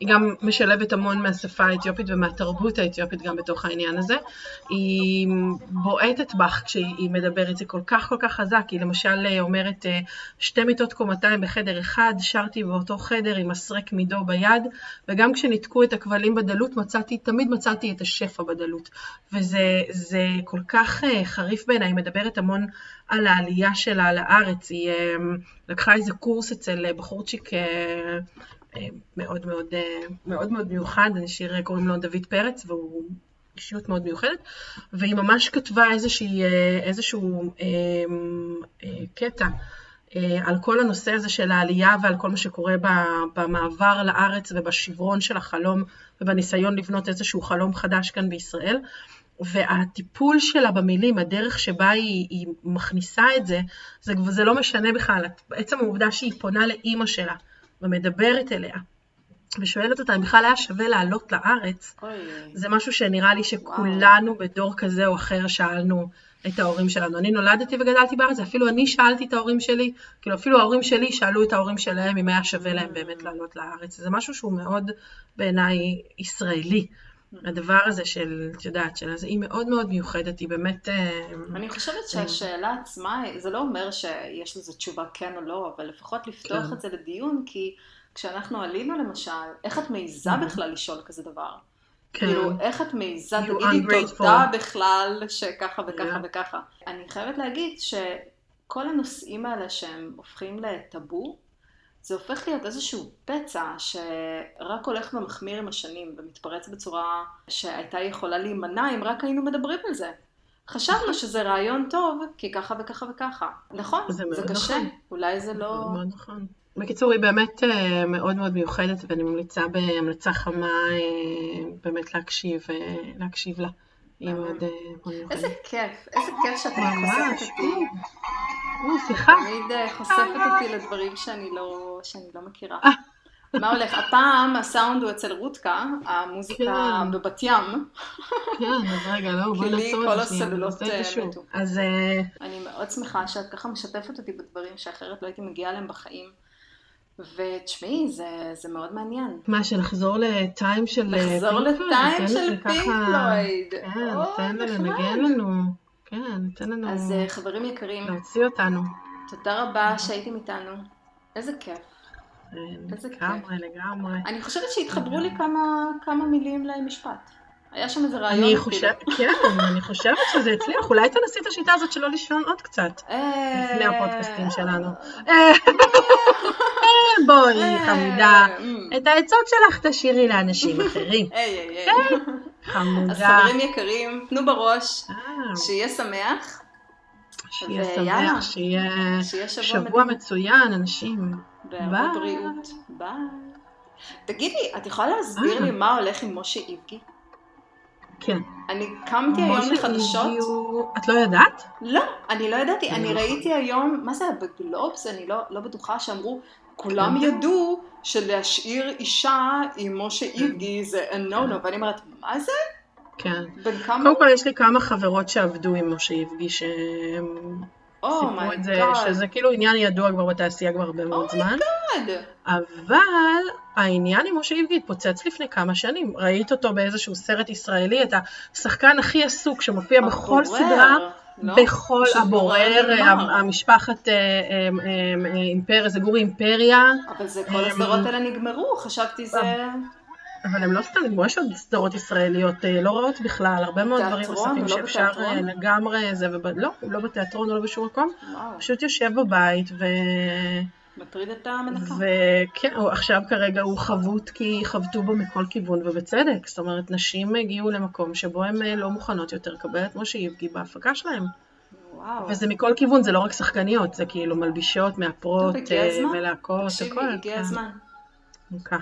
היא גם משלבת המון מהשפה האתיופית ומהתרבות האתיופית גם בתוך העניין הזה. היא בועטת בך כשהיא מדברת, זה כל כך כל כך חזק. היא למשל אה, אומרת, שתי מיטות קומתיים בחדר אחד, שרתי באותו חדר עם מסרק מידו ביד, וגם כשניתקו את הכבלים בדלות, מצאתי, תמיד מצאתי את השפע בדלות. וזה כל כך חריף בעיניי. היא מדברת המון על העלייה שלה לארץ, היא אה, לקחה איזה קורס אצל אה, בחורצ'יק אה, מאוד מאוד, מאוד מאוד מיוחד, שיר קוראים לו דוד פרץ, והוא אישיות מאוד מיוחדת, והיא ממש כתבה איזושהי, איזשהו אה, אה, קטע אה, על כל הנושא הזה של העלייה ועל כל מה שקורה במעבר לארץ ובשברון של החלום ובניסיון לבנות איזשהו חלום חדש כאן בישראל. והטיפול שלה במילים, הדרך שבה היא, היא מכניסה את זה, זה, זה לא משנה בכלל, עצם העובדה שהיא פונה לאימא שלה ומדברת אליה, ושואלת אותה אם בכלל היה שווה לעלות לארץ, אוי. זה משהו שנראה לי שכולנו בדור כזה או אחר שאלנו את ההורים שלנו. אני נולדתי וגדלתי בארץ, אפילו אני שאלתי את ההורים שלי, כאילו אפילו ההורים שלי שאלו את ההורים שלהם אם היה שווה להם באמת לעלות לארץ. זה משהו שהוא מאוד בעיניי ישראלי. הדבר הזה של, את יודעת, של, אז היא מאוד מאוד מיוחדת, היא באמת... אה, אני חושבת שהשאלה עצמה, זה לא אומר שיש לזה תשובה כן או לא, אבל לפחות לפתוח כן. את זה לדיון, כי כשאנחנו עלינו למשל, איך את מעיזה בכלל לשאול כזה דבר? כן. כאילו, איך את מעיזה, תגידי. תודה בכלל שככה וככה Yeah. וככה. אני חייבת להגיד שכל הנושאים האלה שהם הופכים לטאבו, זה הופך להיות איזשהו פצע שרק הולך ומחמיר עם השנים ומתפרץ בצורה שהייתה יכולה להימנע אם רק היינו מדברים על זה. חשבנו שזה רעיון טוב, כי ככה וככה וככה. נכון, זה מאוד קשה, נכון. אולי זה לא... מאוד מאוד נכון. בקיצור, היא באמת אה, מאוד מאוד מיוחדת, ואני ממליצה בהמלצה חמה אה, באמת להקשיב, אה, להקשיב לה. היא מאוד אה. איזה כיף, איזה כיף שאת חושפת אותי. או, שיחה. תמיד אה, חושפת אותי לדברים שאני לא, שאני לא מכירה. מה הולך? הפעם הסאונד הוא אצל רותקה, המוזיקה כן. בבת ים. כן, אז רגע, לא, בואי כי לי כל אה, שוב. מתו. אז אה, אני מאוד שמחה שאת ככה משתפת אותי בדברים שאחרת לא הייתי מגיעה אליהם בחיים. ותשמעי, זה, זה מאוד מעניין. מה, שנחזור לטיים של אה, פינק פלויד? לטיים ניתן של פינק פלויד. כן, לה נחמד. לנגן לנו. כן, ניתן לנו אז אה, חברים יקרים, להוציא אותנו. תודה רבה שהייתם איתנו. איזה כיף. אה, איזה כיף. לגמרי, לגמרי. אני חושבת שהתחברו לי כמה, כמה מילים למשפט. היה שם איזה רעיון אני. חושבת, כן, אני חושבת שזה הצליח. אולי תנסי את השיטה הזאת שלא לישון עוד קצת. אה, לפני הפודקאסטים שלנו. אה, בואי, אה, חמודה. את העצות שלך תשאירי לאנשים אחרים. היי. חמודה. אז חברים יקרים, תנו בראש, אה, שיהיה שמח, שיהיה. שמח, שיהיה שבוע. מצוין, אנשים. בהרבה ביי. בריאות. ביי. תגידי, את יכולה להסביר לי אה. מה הולך עם משה איבגי? כן. אני קמתי היום לחדשות. הגיעו- את לא ידעת? לא, אני לא ידעתי, אני אני לא ראיתי היום, מה זה בגלובס? אני לא, לא בטוחה שאמרו, כולם כן. ידעו שלהשאיר אישה עם משה איבגי זה a no no, ואני אומרת, מה זה? כן. בן כמה? קודם כל יש לי כמה חברות שעבדו עם משה איבגי Oh סיפרו את זה, שזה כאילו עניין ידוע כבר בתעשייה כבר הרבה מאוד זמן. oh my god. אבל העניין עם משה איבגי התפוצץ לפני כמה שנים. ראית אותו באיזשהו סרט ישראלי, את השחקן הכי עסוק שמופיע בכל סדרה, לא? בכל הבורר. המשפחת אה, אה, אה, אימפריה, זה גורי אימפריה, אבל זה כל אמ, הסדרות האלה נגמרו, חשבתי זה... אבל הם לא סתם, יש עוד סדרות ישראליות אה, לא רעות בכלל, הרבה מאוד דברים נוספים לא שאפשר? אה, לגמרי, זה, וב... לא, לא בתיאטרון ולא בשום מקום, פשוט יושב בבית ו... מטריד את המנקה. וכן, הוא עכשיו כרגע הוא חבוט כי חבטו בו מכל כיוון ובצדק. זאת אומרת, נשים הגיעו למקום שבו הן אה, לא מוכנות יותר לקבל את משה איבגי בהפקה שלהם. וואו. וזה מכל כיוון, זה לא רק שחקניות, זה כאילו מלבישות, מאפרות. מלהקות, תקשיבי, הכל. הגיע כן. הזמן. אוקיי.